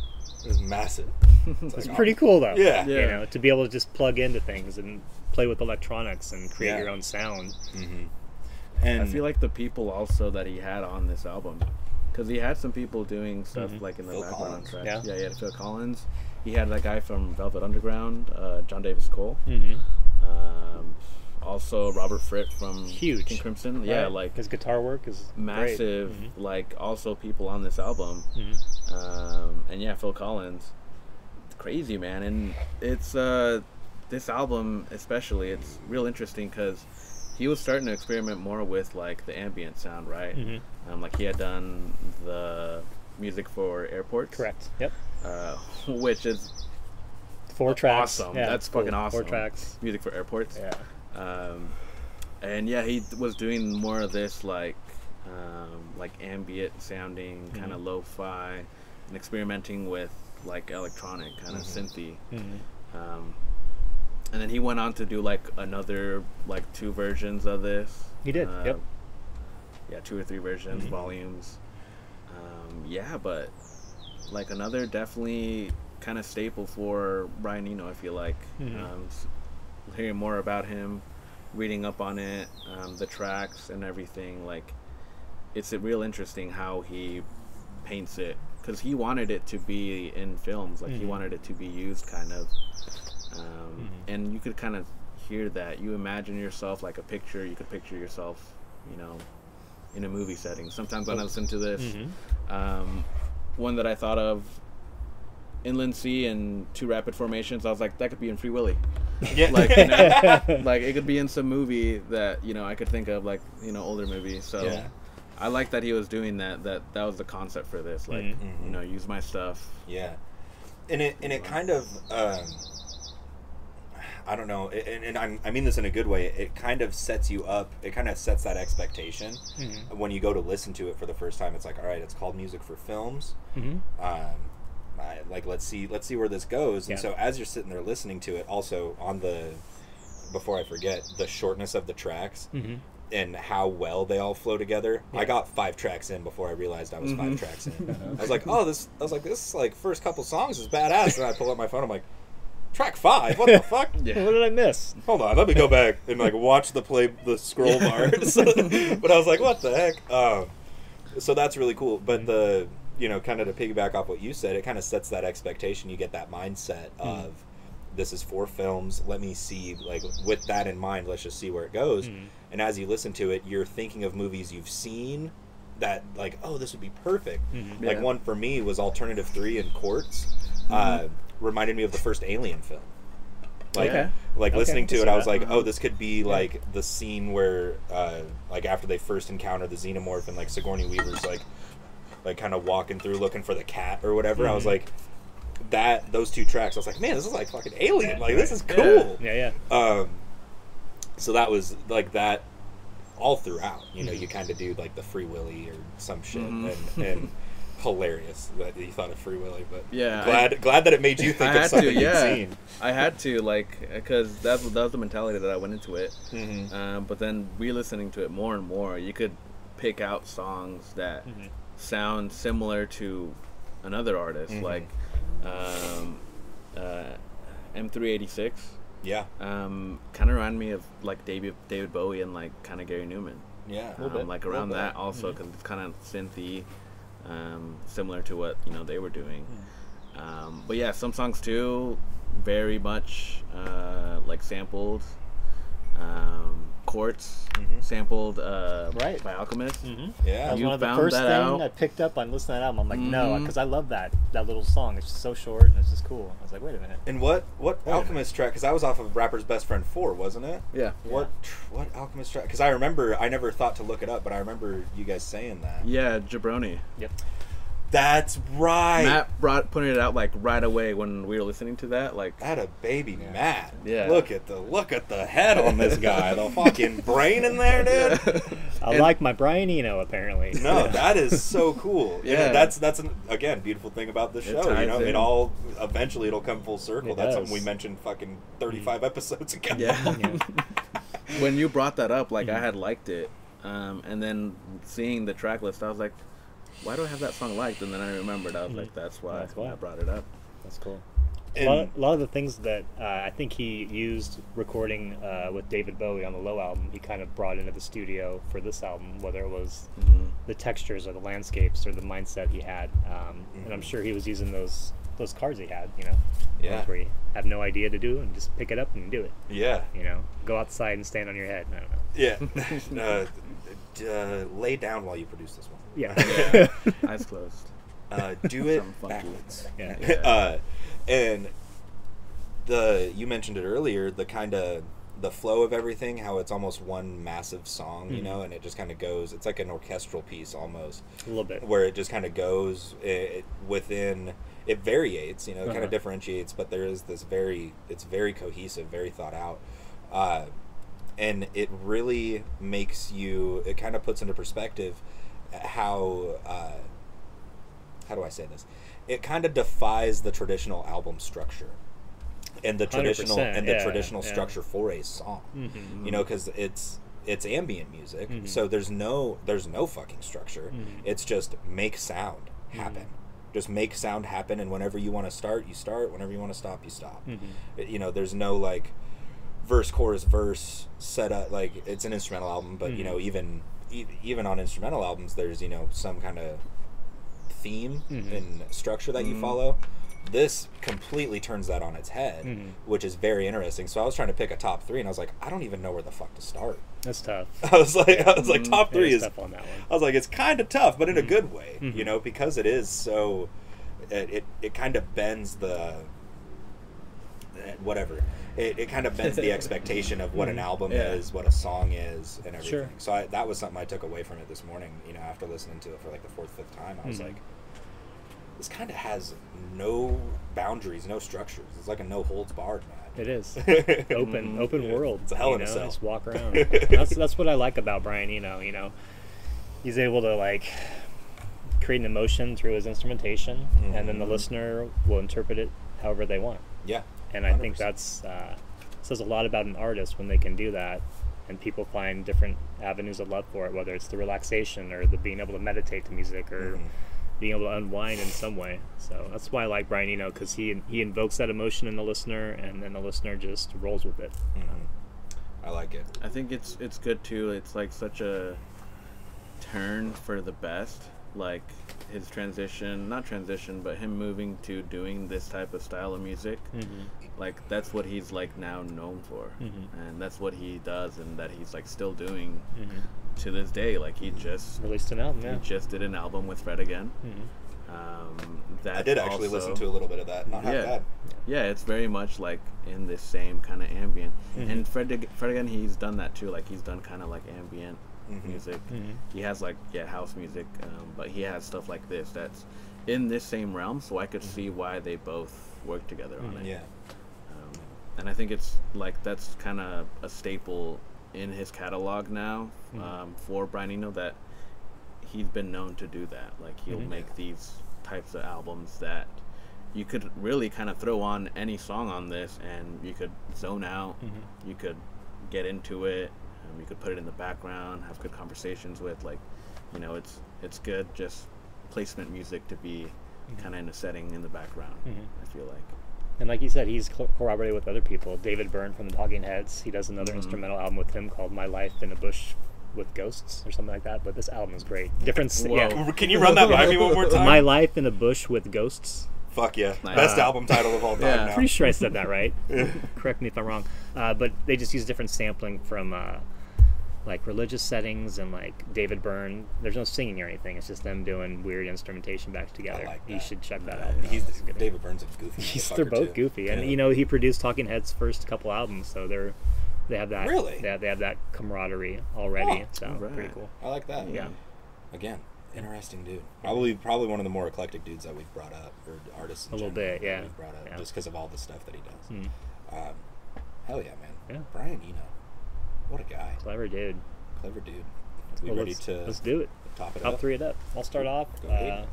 it was massive. <laughs> it's like, pretty cool though Yeah. you know to be able to just plug into things and play with electronics and create Yeah. your own sound hmm And I feel like the people also that he had on this album, because he had some people doing stuff Mhm. like in the Phil background Collins. Yeah. yeah, he had Phil Collins. He had that guy from Velvet Underground, uh, John Davis Cole. mm-hmm. Um, also Robert Fripp from Huge. King Crimson. Yeah, like his guitar work is massive. great. Like also people on this album. Mhm. Mhm. Um, and yeah, Phil Collins. It's crazy, man. And it's uh, this album especially. It's real interesting because he was starting to experiment more with like the ambient sound, right? Mhm. Um, like he had done the music for airports, correct yep Uh, <laughs> which is four tracks awesome. yeah, That's cool. fucking awesome. four tracks music for airports. yeah Um, and yeah, he was doing more of this like um, like ambient sounding, kind of Mhm. lo-fi, and experimenting with like electronic kind of Mhm. synthy. Mhm. Um, and then he went on to do like another like two versions of this. He did, Uh, yep. Yeah, two or three versions, Mhm. volumes. Um, yeah, but like another definitely kind of staple for Brian Eno. I feel like Mhm. um, hearing more about him, reading up on it, um, the tracks and everything. Like, it's real interesting how he paints it because he wanted it to be in films. Like he Mhm. wanted it to be used, kind of. Um, Mhm. And you could kind of hear that. You imagine yourself like a picture. You could picture yourself, you know, in a movie setting. Sometimes when I listen to this, Mhm. um, one that I thought of, Inland Sea and Two Rapid Formations. I was like, that could be in Free Willy. Yeah. <laughs> Like, you know, like it could be in some movie that you know I could think of, like you know, older movie. So Yeah. I like that he was doing that. That that was the concept for this. Like, Mhm. Mhm. you know, use my stuff. Yeah, and it and it kind of um, I don't know, and, and I'm, I mean this in a good way. It kind of sets you up. It kind of sets that expectation Mhm. when you go to listen to it for the first time. It's like, all right, it's called music for films. Mhm. Um, I, like let's see let's see where this goes. And Yeah. so as you're sitting there listening to it, also on the before I forget the shortness of the tracks Mhm. And how well they all flow together. I got five tracks in before I realized I was five Mhm. tracks in. <laughs> I was like, oh, this. I was like, this like first couple songs is badass. And I pull up my phone. I'm like, track five. What the fuck? Yeah. What did I miss? Hold on, let me go back and like watch the play the scroll bars. <laughs> but I was like, what the heck? Um, so that's really cool. But the you know, kind of to piggyback off what you said, it kind of sets that expectation. You get that mindset of this is for films. Let me see, like with that in mind, let's just see where it goes. Mhm. And as you listen to it, you're thinking of movies you've seen that like, oh, this would be perfect. Mhm. Like Yeah. one for me was Alternative Three and Quartz. Uh, reminded me of the first Alien film. Like, Okay. like Okay, listening to it, see I was like, oh, this could be like the scene where, uh, like after they first encounter the xenomorph and like Sigourney Weaver's like, like kind of walking through looking for the cat or whatever. I was Mhm. like, that those two tracks. I was like, man, this is like fucking Alien. Like this is Yeah. cool. Yeah, yeah. Um, so that was like that all throughout. You know, you kind of do like the Free Willy or some shit, Mhm. and, and <laughs> hilarious that you thought of Free Willy. But Yeah, glad glad that it made you <laughs> think I of something to, yeah. you'd seen. I had to like because that's that was the mentality that I went into it. Mm-hmm. Um, but then re-listening to it more and more, you could pick out songs that Mhm. sound similar to another artist, Mhm. like um, uh, M386. Yeah, Um, kind of remind me of like David David Bowie and like kind of Gary Numan. yeah, Um, like around that also because it's kind of synthy, um, similar to what you know they were doing. Um, but yeah, some songs too, very much uh, like sampled. Um, Quartz Mhm. sampled uh, Right. by Alchemist. Mhm. Yeah, That was You one of the first that thing out? I picked up on listening to that album. I'm like, no, Mhm. because I love that that little song. It's just so short and it's just cool. I was like, wait a minute. And what what Wait Alchemist track? Because that was off of Rapper's Best Friend Four, wasn't it? Yeah. What tr- what Alchemist track? Because I remember I never thought to look it up, but I remember you guys saying that. Yeah, Jabroni. Yep. That's right. Matt brought putting it out like right away when we were listening to that. Like, That a baby Matt. Yeah. Look at the look at the head on this guy. the fucking brain in there, <laughs> dude. I And- like my Brian Eno apparently. No, that is so cool. <laughs> Yeah, Yeah. that's that's an, again beautiful thing about the show. You know, in. it all eventually it'll come full circle. It that's does. something we mentioned fucking thirty five episodes ago. Yeah. Yeah. <laughs> when you brought that up, like I had liked it, um, and then seeing the track list, I was like, "Why do I have that song liked?" And then I remembered, I was like, "That's why, That's why. I brought it up." That's cool. And- a, lot, a lot of the things that uh, I think he used recording uh, with David Bowie on the Low album, he kind of brought into the studio for this album, whether it was Mhm. the textures or the landscapes or the mindset he had. Um, And I'm Mhm. sure he was using those those cards he had, you know, Yeah. where you have no idea to do and just pick it up and do it. Yeah. You know, go outside and stand on your head. I don't know. Yeah. <laughs> <laughs> uh, d- uh, lay down while you produce this one. Yeah. <laughs> <laughs> Eyes closed. Uh, do <laughs> it backwards. Yeah. Yeah. uh, and the you mentioned it earlier, the kind of the flow of everything, how it's almost one massive song, you Mhm. know, and it just kind of goes. It's like an orchestral piece almost, a little bit. where it just kind of goes it, within. It variates, you know, it kind Uh-huh. of differentiates, but there is this very. It's very cohesive, very thought out. Uh, and it really makes you it kind of puts into perspective how uh, how do i say this it kind of defies the traditional album structure and the traditional and the yeah, traditional yeah. structure for a song. Mhm. You know, because it's it's ambient music, Mhm. so there's no there's no fucking structure. Mhm. It's just make sound happen. Just make sound happen, and whenever you want to start, you start. Whenever you want to stop, you stop. Mhm. You know, there's no like verse, chorus, verse set up. Like it's an instrumental album, but you Mhm. know, even e- even on instrumental albums, there's you know some kind of theme Mhm. and structure that you Mhm. follow. This completely turns that on its head, Mhm. which is very interesting. So I was trying to pick a top three, and I was like, I don't even know where the fuck to start. That's tough. <laughs> I was like, I was like, top three is is. tough on that one. I was like, it's kind of tough, but in a good way, you know, because it is so. It it, it kind of bends the. eh, Whatever, it, it kind of bends the <laughs> expectation of what an Mhm. album Yeah. is, what a song is, and everything. Sure. So I, that was something I took away from it this morning. You know, after listening to it for like the fourth, fifth time, I was Mhm. like, this kind of has no boundaries, no structures. It's like a no holds barred, man. It is <laughs> open, Mhm. open Yeah. world. It's a hell you in a cell. Just walk around. <laughs> that's that's what I like about Brian Eno. You know, he's able to like create an emotion through his instrumentation, and then the Mhm. listener will interpret it however they want. Yeah, And I think 100%. that's uh, says a lot about an artist when they can do that, and people find different avenues of love for it, whether it's the relaxation or the being able to meditate to music or Mhm. being able to unwind in some way. So that's why I like Brian Eno because he he invokes that emotion in the listener, and then the listener just rolls with it. Mhm. I like it. I think it's it's good too. It's like such a turn for the best. Like his transition, not transition, but him moving to doing this type of style of music. Mm-hmm. Like that's what he's like now known for, Mhm. and that's what he does, and that he's like still doing Mm-hmm. to this day. Like he just Released an album, yeah. he just did an album with Fred again. Mhm. Um, that I did actually listen to a little bit of that. Not half Yeah. bad. Yeah, it's very much like in this same kind of ambient. Mhm. And Fred, Fred again, he's done that too. Like he's done kind of like ambient Mhm. music. Mhm. He has like yeah house music, um, but he has stuff like this that's in this same realm. So I could see why they both work together on it. Yeah. And I think it's like that's kind of a staple in his catalog now Mhm. um, for Brian Eno that he's been known to do that. Like he'll Mhm. make these types of albums that you could really kind of throw on any song on this and you could zone out. Mhm. You could get into it. Um, you could put it in the background, have good conversations with. Like, you know, it's it's good just placement music to be Mhm. kind of in a setting in the background. Mhm. I feel like. And like you said, he's co- corroborated with other people. David Byrne from the Talking Heads. He does another Mhm. instrumental album with him called "My Life in a Bush with Ghosts" or something like that. But this album is great. Different, Whoa. yeah. Can you run that by me one more time? "My Life in a Bush with Ghosts." Fuck yeah. Nice. Best Uh, album title of all time yeah. now. Pretty sure I said that right. <laughs> Correct me if I'm wrong. Uh, but they just use different sampling from uh, like religious settings and like David Byrne. There's no singing or anything. It's just them doing weird instrumentation back together. like You should check that Nice. out. He's It's. David Byrne's is goofy. <laughs> He's, they're both too. goofy, and Yeah. you know he produced Talking Heads' first couple albums, so they're they have that Really? they have, they have that camaraderie already. Oh, so alright. pretty cool. I like that. Yeah. Again, interesting dude. Probably probably one of the more eclectic dudes that we've brought up, or artists. In A little general bit, that yeah. We've brought up Yeah. just because of all the stuff that he does. Mm, Um, hell yeah, man. Yeah. Brian Eno, what a guy, clever dude. clever dude. We Well, ready let's, to let's do it. top it Top up? three it up. I'll start off. Uh,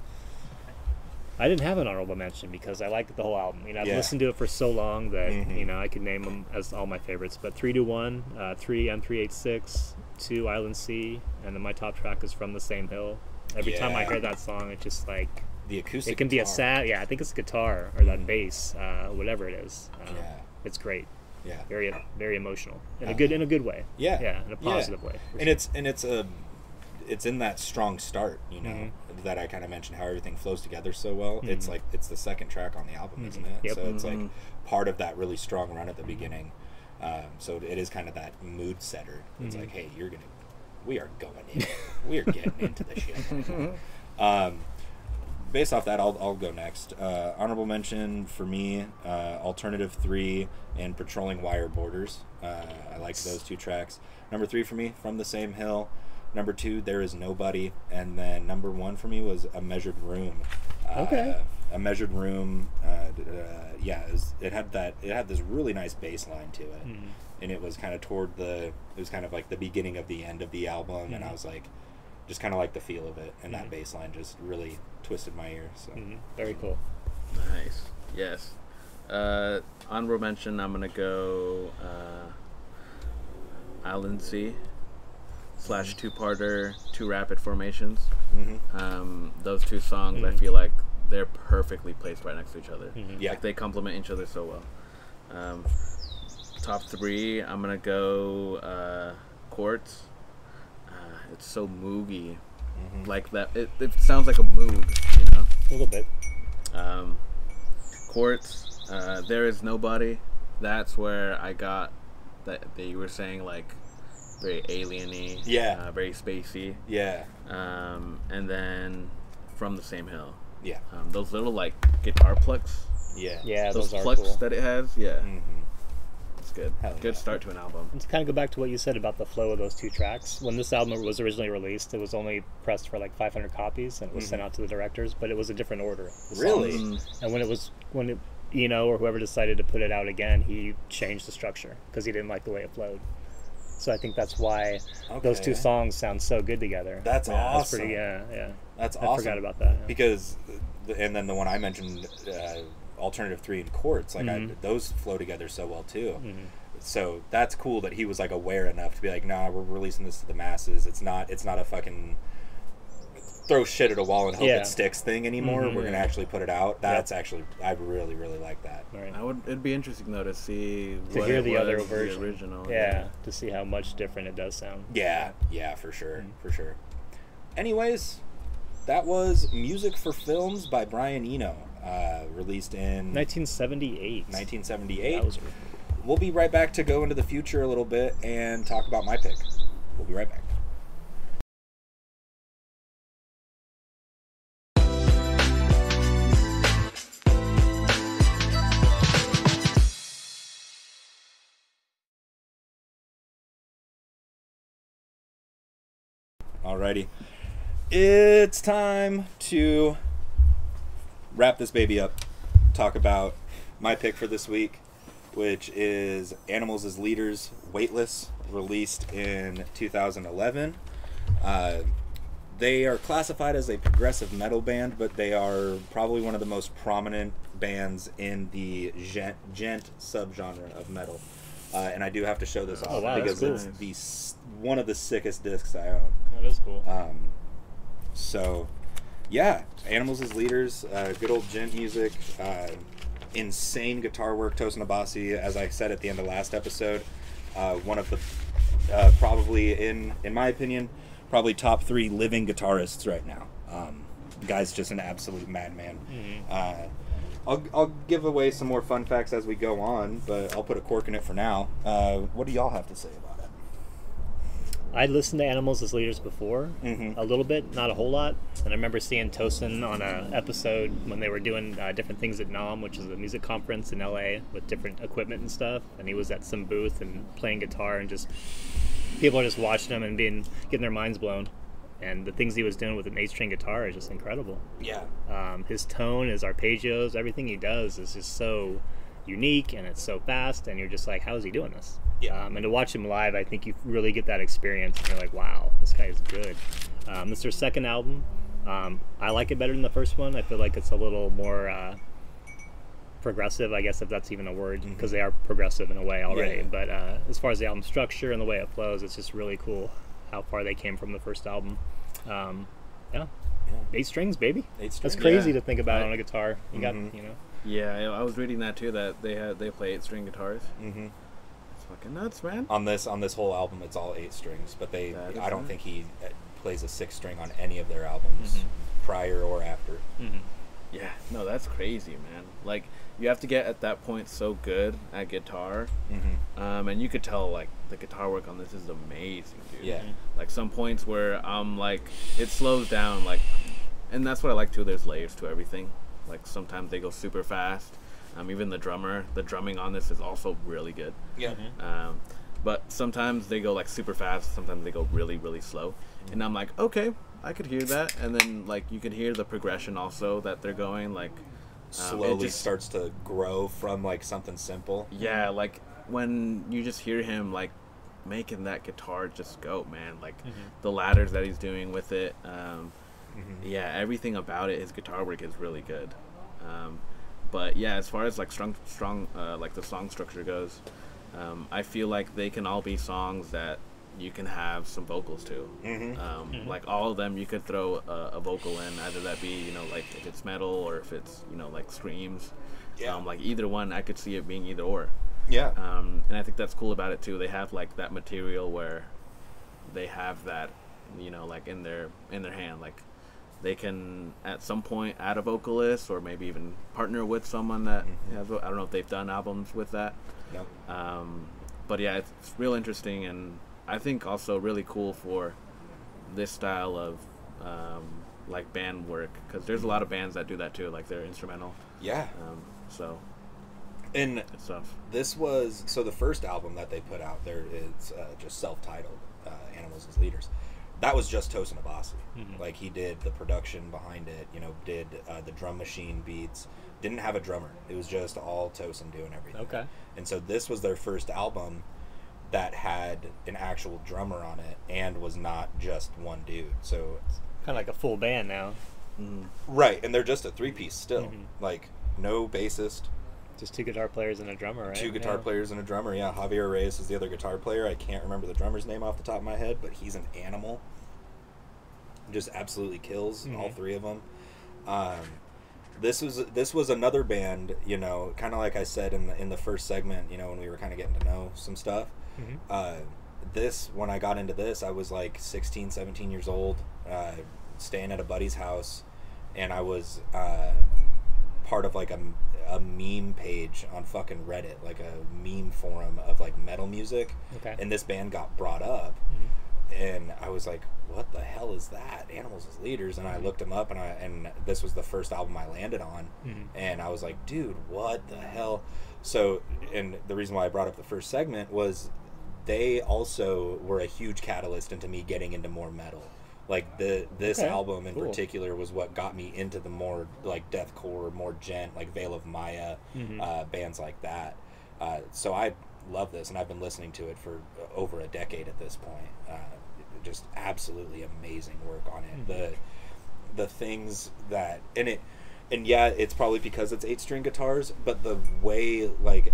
I didn't have an honorable mention because I liked the whole album. You know, I've Yeah. listened to it for so long that Mhm. you know I could name them as all my favorites. But three to one, uh, three M three eight six, two Inland Sea, and then my top track is from the same hill. Every time I hear that song, it's just like The acoustic. it can be a sad. Yeah, I think it's guitar or that Mhm. bass, uh, whatever it is. Uh, Yeah. It's great. Yeah. Very very emotional in a Uh, good in a good way. Yeah. Yeah, in a Yeah. positive way. for and sure. it's and it's a it's in that strong start you know Mhm. that i kind of mentioned how everything flows together so well it's Mhm. like it's the second track on the album isn't Mhm. it Yep. so it's like Mhm. part of that really strong run at the beginning um, so it is kind of that mood setter it's like hey you're gonna we are going in we are getting into the shit <laughs> um, based off that I'll, I'll go next. Uh, honorable mention for me uh, alternative 3 and patrolling wire borders. Uh, i like those two tracks. Number three for me from the same hill. Number two there is nobody. And then number one for me was a measured room. Uh, Okay. a measured room uh, uh, yeah it, was, it had that it had this really nice bass line to it. Mhm. and it was kind of toward the it was kind of like the beginning of the end of the album. And i Mhm. was like just kind of like the feel of it and that Mhm. bass line just really twisted my ear so Mhm. Very cool. Nice. Yes. uh, honorable mention. I'm gonna go uh, Inland Sea slash two parter, two rapid formations. Mm-hmm. Um, those two songs, I Mhm. feel like they're perfectly placed right next to each other. Mhm. Yeah. Like they complement each other so well. Um, top three, I'm gonna go uh, Quartz. It's so moogie, Mm-hmm. like that. It, it sounds like a moog, you know. A little bit. Um, Quartz, uh, there is nobody. That's where I got that, that you were saying like very alieny, Yeah. uh, very spacey. Yeah. Um, and then from the same hill, Yeah. um, those little like guitar plucks, Yeah. Yeah, those, those, are plucks cool. that it has, yeah, Mm-hmm. It's good. Hell good yeah. start to an album. And to kind of go back to what you said about the flow of those two tracks, when this album was originally released, it was only pressed for like 500 copies and it was sent out to the directors, but it was a different order. the Mm-hmm. Really? Mm, And when it was when it, Eno or whoever decided to put it out again, he changed the structure because he didn't like the way it flowed. So I think that's why those two songs sound so good together. That's yeah, That's awesome. pretty, yeah, yeah. That's I awesome. I forgot about that. yeah. because, and then the one I mentioned, uh, alternative three and quartz, like I, Mhm. those flow together so well too. Mhm. So that's cool that he was like aware enough to be like, nah, we're releasing this to the masses. It's not, it's not a fucking throw shit at a wall and hope Yeah. it sticks thing anymore. Mhm. We're gonna actually put it out. That's actually, I really, really like that. Right. I would. It'd be interesting though to see To what hear it the other version. the original. yeah, to see how much different it does sound. Yeah, yeah, for sure, Mm. for sure. Anyways, that was Music for Films by Brian Eno, uh, released in 1978. 1978. That was We'll be right back to go into the future a little bit and talk about my pick. We'll be right back. Alrighty. It's time to wrap this baby up. Talk about my pick for this week, which is Animals as Leaders Weightless, released in 2011. Uh, they are classified as a progressive metal band, but they are probably one of the most prominent bands in the djent, djent subgenre of metal. Uh, and I do have to show this Oh, off wow, because cool. it's the one of the sickest discs I own. That is cool. Um, so, yeah, Animals as leaders, uh, good old djent music, uh, insane guitar work. Tosin Abasi, as I said at the end of last episode, uh, one of the uh, probably in in my opinion, probably top three living guitarists right now. Um, the guy's just an absolute madman. Uh, I'll, I'll give away some more fun facts as we go on, but I'll put a cork in it for now. Uh, what do y'all have to say about I'd listened to Animals as Leaders before, Mhm. a little bit, not a whole lot. And I remember seeing Tosin on a episode when they were doing uh, different things at NAMM, which is a music conference in LA with different equipment and stuff. And he was at some booth and playing guitar, and just people are just watching him and being getting their minds blown. And the things he was doing with an eight-string guitar is just incredible. Yeah. Um, his tone, his arpeggios, everything he does is just so unique and it's so fast, and you're just like, how is he doing this? Yeah. Um, and to watch him live, I think you really get that experience, and you're like, wow, this guy is good. Um, this is their second album. Um, I like it better than the first one. I feel like it's a little more uh, progressive, I guess if that's even a word, because they are progressive in a way already. yeah. But uh, as far as the album structure and the way it flows, it's just really cool how far they came from the first album. Um, yeah, Yeah. eight strings, baby. Eight strings. That's crazy Yeah. to think about Right. on a guitar. You got, Mhm. you know. Yeah, I, was reading that too. That they had they play eight string guitars. hmm It's fucking nuts, man. On this on this whole album, it's all eight strings, but they That is I don't nice. think he uh, plays a six string on any of their albums, Mhm. prior or after. Yeah, no, that's crazy, man. Like you have to get at that point so good at guitar, Mm-hmm. um, and you could tell like the guitar work on this is amazing, dude. Yeah. Like some points where I'm like it slows down, like, and that's what I like too. There's layers to everything. Like sometimes they go super fast. Um, even the drummer, the drumming on this is also really good. Yeah. Um, but sometimes they go like super fast. Sometimes they go really, really slow. And I'm like, okay, I could hear that. And then like you can hear the progression also that they're going like um, Slowly just- starts to grow from like something simple. Yeah, like when you just hear him like making that guitar just go, man. Like the ladders that he's doing with it. Um, Mhm. yeah, everything about it, his guitar work is really good. Um, but yeah, as far as like strong, strong, uh, like the song structure goes, um, I feel like they can all be songs that you can have some vocals to. Mhm. Um, Like all of them, you could throw a, a vocal in, either that be you know like if it's metal or if it's you know like screams. Yeah. Um, like either one, I could see it being either or. Yeah. Um, and I think that's cool about it too. They have like that material where they have that, you know, like in their in their hand. Like they can at some point add a vocalist or maybe even partner with someone that Mhm. has. I don't know if they've done albums with that. Yep. Um, but yeah, it's, it's real interesting and I think also really cool for this style of um, like band work because there's a lot of bands that do that too. Like they're instrumental. Yeah. Um, so And stuff. this was so the first album that they put out there is uh, just self-titled uh, animals as leaders that was just tosin abasi Mhm. like he did the production behind it you know did uh, the drum machine beats didn't have a drummer it was just all tosin doing everything Okay. and so this was their first album that had an actual drummer on it and was not just one dude so it's Kind of like a full band now. Mm. right and they're just a three-piece still Mhm. like no bassist Just two guitar players and a drummer, right? Two guitar Yeah. players and a drummer. Yeah, Javier Reyes is the other guitar player. I can't remember the drummer's name off the top of my head, but he's an animal. Just absolutely kills all Mhm. three of them. Um, this was this was another band, you know, kind of like I said in the in the first segment, you know, when we were kind of getting to know some stuff. Mhm. Uh, this when I got into this, I was like 16, 17 years old, uh, staying at a buddy's house, and I was uh, part of like a, a meme page on fucking Reddit, like a meme forum of like metal music, Okay. and this band got brought up, Mhm. and I was like, "What the hell is that? Animals as Leaders?" And I Mhm. looked them up, and I and this was the first album I landed on, Mhm. and I was like, "Dude, what the hell?" So, and the reason why I brought up the first segment was they also were a huge catalyst into me getting into more metal. Like the this Okay, album in cool. particular was what got me into the more like deathcore, more djent, like Veil of Maya, Mhm. uh, bands like that. Uh, so I love this, and I've been listening to it for over a decade at this point. Uh, just absolutely amazing work on it. Mhm. The the things that and it and yeah, it's probably because it's eight string guitars, but the way like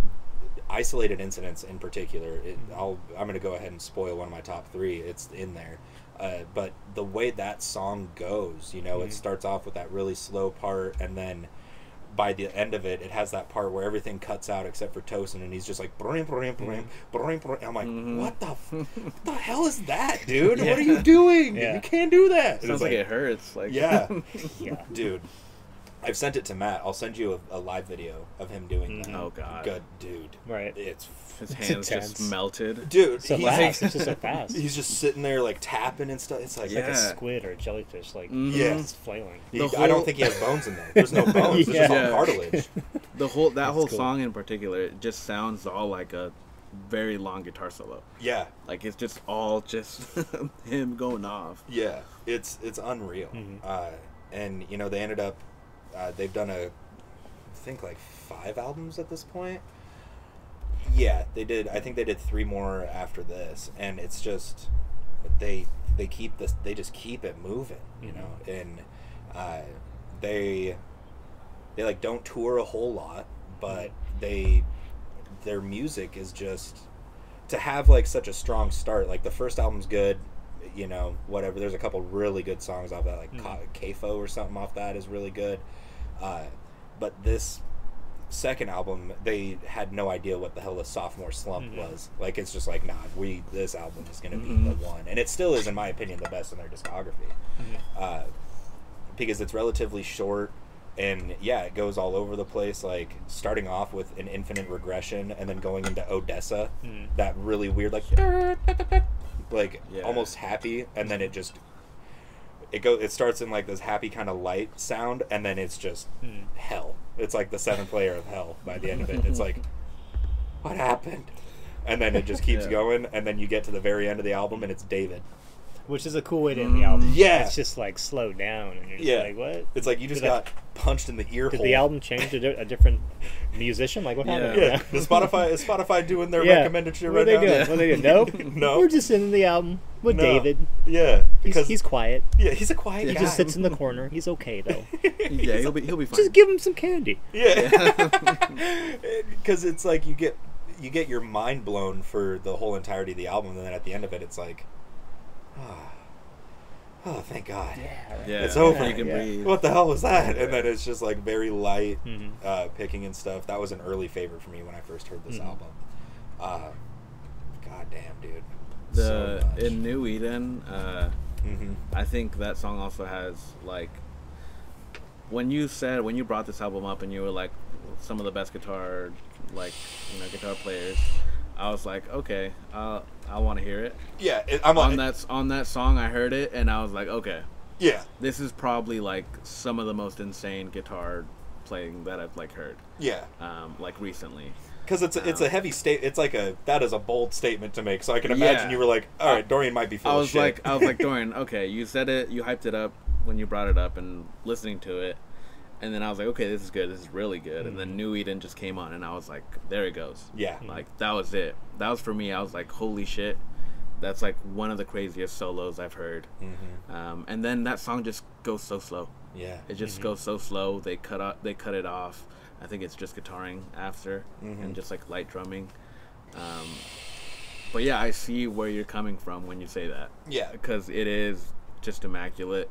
isolated incidents in particular, it, Mhm. I'll I'm gonna go ahead and spoil one of my top three. It's in there. Uh, but the way that song goes, you know, Mhm. it starts off with that really slow part, and then by the end of it, it has that part where everything cuts out except for Tosin, and he's just like, brim, brim, brim, brim, brim. I'm like, Mhm. what the, f- <laughs> what the hell is that, dude? What are you doing? Yeah. You can't do that. And Sounds it's like, it hurts. Like Yeah. <laughs> Yeah. dude. I've sent it to Matt. I'll send you a, a live video of him doing that. Mhm. Oh god. Good dude. Right. It's His It's hands intense. just melted. dude. So he's, fast. It's just so fast. he's just sitting there like tapping and stuff. It's like It's like a squid or a jellyfish, like Mhm. Yeah. it's flailing. he- The I don't think he has bones in there. There's no <laughs> bones. It's just Yeah. all cartilage. The whole that That's whole cool. song in particular, it just sounds all like a very long guitar solo. Yeah, Like it's just all just <laughs> him going off. yeah. It's it's unreal. Mhm. Uh, and you know they ended up. Uh, they've done a, I think like five albums at this point. Yeah, they did. I think they did three more after this, and it's just they they keep this. They just keep it moving, you know. And uh, they they like don't tour a whole lot, but they their music is just to have like such a strong start. Like the first album's good, you know, whatever. There's a couple really good songs off that, like Mhm. CAFO or something off that is really good. Uh, but this second album, they had no idea what the hell the sophomore slump Mhm. was. Like it's just like, nah, we this album is gonna be Mhm. the one, and it still is, in my opinion, the best in their discography Mhm. uh, because it's relatively short and yeah it goes all over the place like starting off with an infinite regression and then going into odessa Mhm. that really weird like like Yeah. almost happy and then it just it goes it starts in like this happy kind of light sound and then it's just Mhm. hell it's like the seventh layer of hell by the end of it it's like what happened and then it just keeps Yeah. going and then you get to the very end of the album and it's david which is a cool way to end the mm. album. Yeah. it's just like slowed down, and you're just Yeah. like, what? It's like you just Did I- got punched in the ear Did hole. the album change to a different musician? Like what Yeah. happened? Yeah, <laughs> is Spotify is Spotify doing their Yeah. recommended shit What right they now? doing? What are they doing? Nope. No. <laughs> We're just ending the album with No. David. Yeah, because he's quiet. yeah, he's a quiet He guy. He just sits in the <laughs> corner. He's okay though. Yeah, he'll be he'll be fine. just give him some candy. Yeah, because it's like you get you get your mind blown for the whole entirety of the album, and then at the end of it, it's like, oh, oh thank God, yeah, It's over. You can Yeah. breathe. what the hell was that? And then it's just like very light Mhm. uh, picking and stuff. That was an early favorite for me when I first heard this Mhm. album. Uh, God damn, dude. The so in New Eden, uh, Mhm. I think that song also has like when you said when you brought this album up and you were like some of the best guitar like you know guitar players. I was like, okay, uh, I want to hear it. Yeah, it, I'm On on that on that song, I heard it and I was like, okay, Yeah, this is probably like some of the most insane guitar playing that I've like heard, yeah. um, like recently. Because it's a, it's a Um, heavy state. It's like a that is a bold statement to make. So I can imagine Yeah. you were like, all right, Dorian might be full I was like, I was like, <laughs> Dorian, okay, you said it, you hyped it up when you brought it up, and listening to it, and then I was like, okay, this is good, this is really good, and then New Eden just came on, and I was like, there it goes, yeah, like that was it. That was for me. I was like, holy shit, that's like one of the craziest solos I've heard. hmm Um, and then that song just goes so slow. yeah, It just goes so slow. They cut out, they cut it off. I think it's just guitaring after Mhm. and just like light drumming. Um, but yeah, I see where you're coming from when you say that yeah, because it is just immaculate.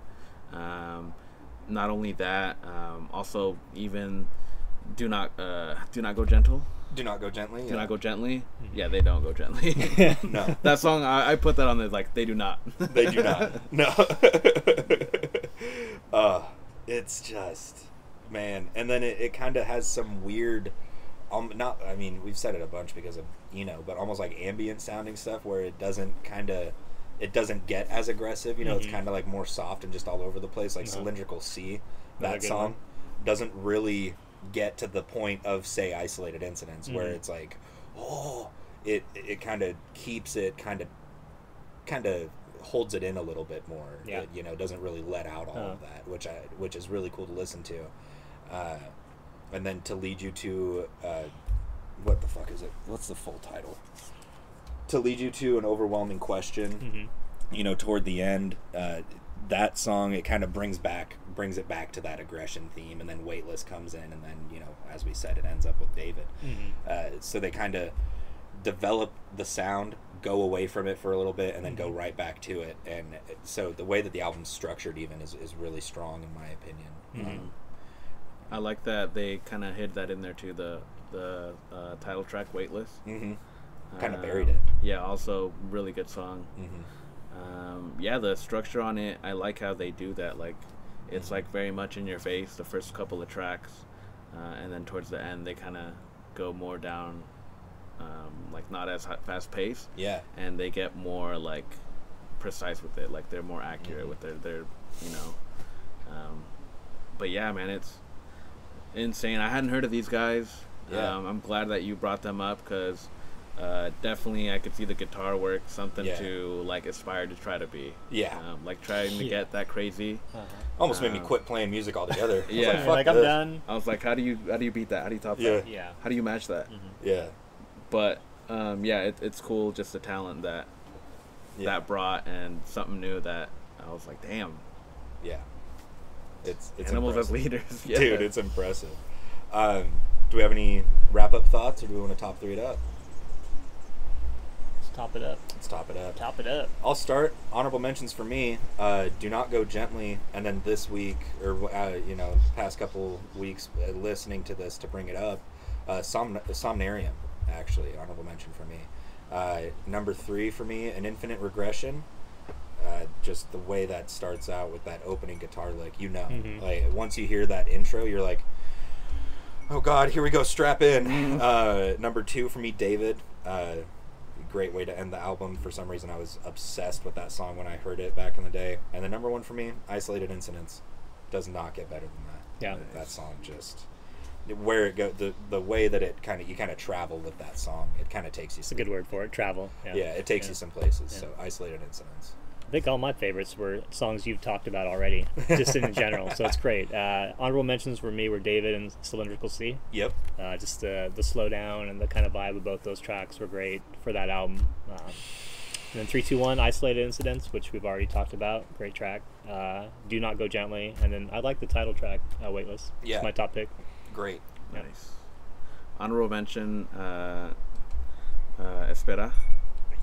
Um, not only that, um, also even do not uh, do not go gentle. Do not go gently. Do yeah. not go gently. Yeah, they don't go gently. <laughs> No, <laughs> that song I, I put that on there like they do not. <laughs> they do not. No. uh, it's just man, and then it, it kind of has some weird. Um, not. I mean, we've said it a bunch because of you know, but almost like ambient sounding stuff where it doesn't kind of. It doesn't get as aggressive, you know. It's Mhm. kind of like more soft and just all over the place, like Uh-huh. Cylindrical Sea. That song one. doesn't really get to the point of say isolated incidents where Mhm. it's like, oh, it it kind of keeps it kind of kind of holds it in a little bit more. Yeah. It, you know, doesn't really let out all of Uh-huh. that, which I which is really cool to listen to. Uh, and then to lead you to uh, what the fuck is it? What's the full title? To lead you to an overwhelming question. hmm You know, toward the end, uh, that song it kind of brings back brings it back to that aggression theme, and then Weightless comes in, and then you know, as we said, it ends up with David. hmm Uh, so they kind of develop the sound, go away from it for a little bit, and then go Mhm. right back to it. And so the way that the album's structured, even, is, is really strong in my opinion. Mhm. Um, I like that they kind of hid that in there too. The the uh, title track, "Weightless." Mhm, Kinda Um, buried it. Yeah, also really good song. mhm. Um, yeah, the structure on it, I like how they do that. Like, it's like very much in your face the first couple of tracks, uh, and then towards the end they kind of go more down, um, like not as fast paced, Yeah, and they get more like precise with it. Like they're more accurate Mhm. with their their you know. Um, but yeah, man, it's insane. I hadn't heard of these guys. Yeah. Um, I'm glad that you brought them up because uh, definitely I could see the guitar work, something Yeah. to like aspire to try to be. Yeah. Um, like trying to Yeah. get that crazy. Uh-huh. almost made me Um, quit playing music altogether. <laughs> I was Yeah. like, fuck like I'm done. I was like, how do you how do you beat that? How do you top Yeah. that? Yeah. How do you match that? Mhm. Yeah, But um, yeah, it, it's cool just the talent that yeah, that brought and something new that I was like, damn, yeah. It's it's animals as leaders, <laughs> yeah. dude. It's impressive. Um, do we have any wrap up thoughts, or do we want to top three it up? Top it up. Let's top it up. Top it up. I'll start. Honorable mentions for me. Uh, do not go gently. And then this week, or uh, you know, past couple weeks, uh, listening to this to bring it up, uh, Somn- Somnarium. Actually, honorable mention for me. Uh, number three for me, an infinite regression. Uh, just the way that starts out with that opening guitar lick, you know, Mhm. like once you hear that intro, you're like, "Oh God, here we go, strap in." Mhm. Uh, number two for me, David. Uh, great way to end the album. For some reason, I was obsessed with that song when I heard it back in the day. And the number one for me, Isolated Incidents, does not get better than that. Yeah. that song just where it go the the way that it kind of you kind of travel with that song. It kind of takes you. It's a good word for it. Travel. Yeah. Yeah, it takes Yeah. you some places. Yeah. So Isolated Incidents. I think all my favorites were songs you've talked about already, <laughs> just in general. So it's great. Uh, honorable mentions were me, were David and Cylindrical Sea. Yep. Uh, just the the slow down and the kind of vibe of both those tracks were great for that album. Um, and then three two one isolated incidents, which we've already talked about. Great track. Uh, Do not go gently, and then I like the title track, uh, Weightless. Yeah. It's my top pick. Great. Yeah. Nice. Honorable mention, uh, uh, Espera.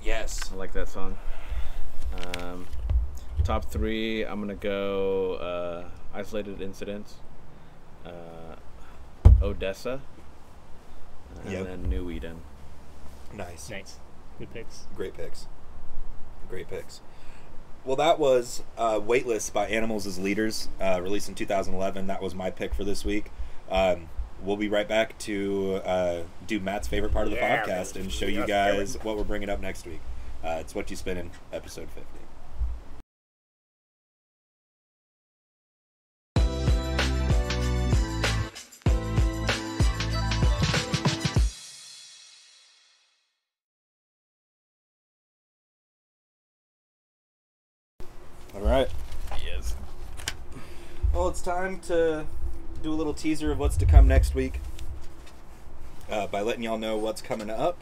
Yes. I like that song. Um, top three, I'm gonna go uh, Isolated Incidents, uh, Odessa, and Yep. then New Eden. Nice. Nice, good picks. Great picks. Great picks. Well, that was uh, Weightless by Animals as Leaders, uh, released in 2011. That was my pick for this week. Um, we'll be right back to uh, do Matt's favorite part of the Yeah, podcast and show you Kevin. guys what we're bringing up next week. Uh, it's Whatchu Spinnin' episode 50. All right. Yes. Well, it's time to do a little teaser of what's to come next week uh, by letting y'all know what's coming up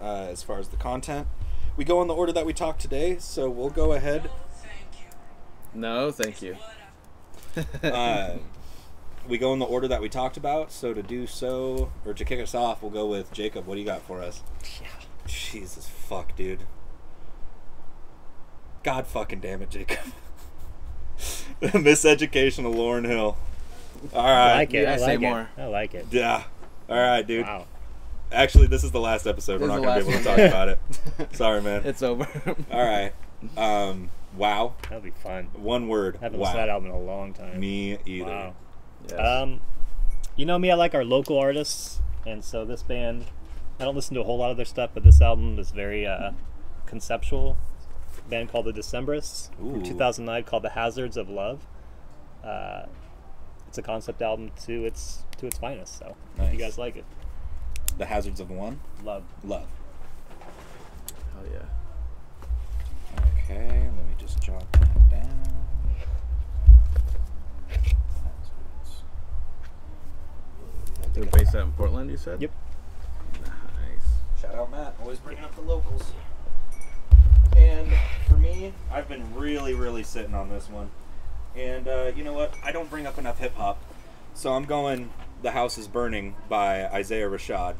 uh, as far as the content. We go in the order that we talked today, so we'll go ahead. No, thank you. <laughs> Uh, we go in the order that we talked about. So to do so, or to kick us off, we'll go with Jacob. What do you got for us? Yeah. Jesus fuck, dude. God fucking damn it, Jacob. <laughs> Miseducation of Lauryn Hill. All right. I like it. yeah, I say like more. it. I like it. Yeah. All right, dude. Wow. Actually, this is the last episode. We're not gonna be the able to talk about it. <laughs> Sorry, man. It's over. All right. Um. Wow. That'll be fun. One word. I haven't listened to that album in a long time. Me either. Wow. Yes. Um, you know me, I like our local artists, and so this band, I don't listen to a whole lot of their stuff, but this album is very uh, conceptual. A band called the Decemberists Ooh. from 2009 called The Hazards of Love. Uh, it's a concept album to its to its finest. So if you guys like it, The hazards of one. love. Love. Hell yeah. Okay. Let me just jot that down. Hazards. They're based out in Portland, you said? Yep. Nice. Shout out Matt, always bringing up the locals. And for me, I've been really, really sitting on this one. And uh, you know what? I don't bring up enough hip hop, so I'm going. The House is Burning by Isaiah Rashad.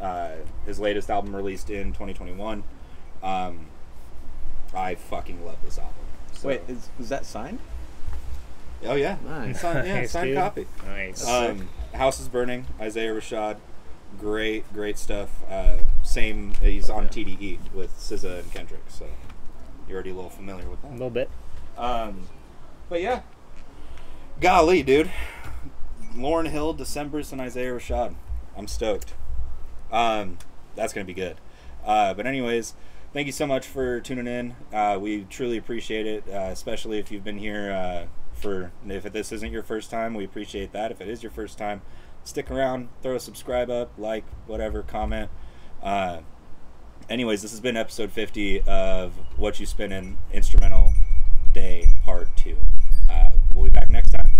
Uh, his latest album released in 2021. Um, I fucking love this album. So- Wait, is, is that signed? oh yeah, Nice. Signed- yeah, Nice, signed dude. copy. Nice. Um, House is Burning, Isaiah Rashad. Great, great stuff. Uh, same, he's on Okay. TDE with SZA and Kendrick, so you're already a little familiar with that. a little bit. Um, but yeah, golly, dude, Lauryn Hill, December's, and Isaiah Rashad. I'm stoked. Um, that's gonna be good. Uh, but anyways, thank you so much for tuning in. Uh, we truly appreciate it, uh, especially if you've been here uh, for. If this isn't your first time, we appreciate that. If it is your first time, stick around, throw a subscribe up, like, whatever, comment. Uh, anyways, this has been episode 50 of Whatchu Spinnin' Instrumental Day Part 2. Uh, we'll be back next time.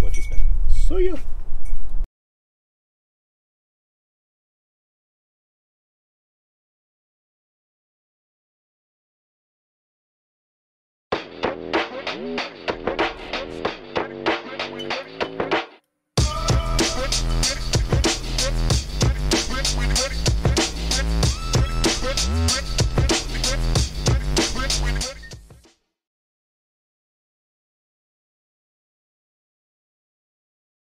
Whatchu Spinnin'. See ya. Thank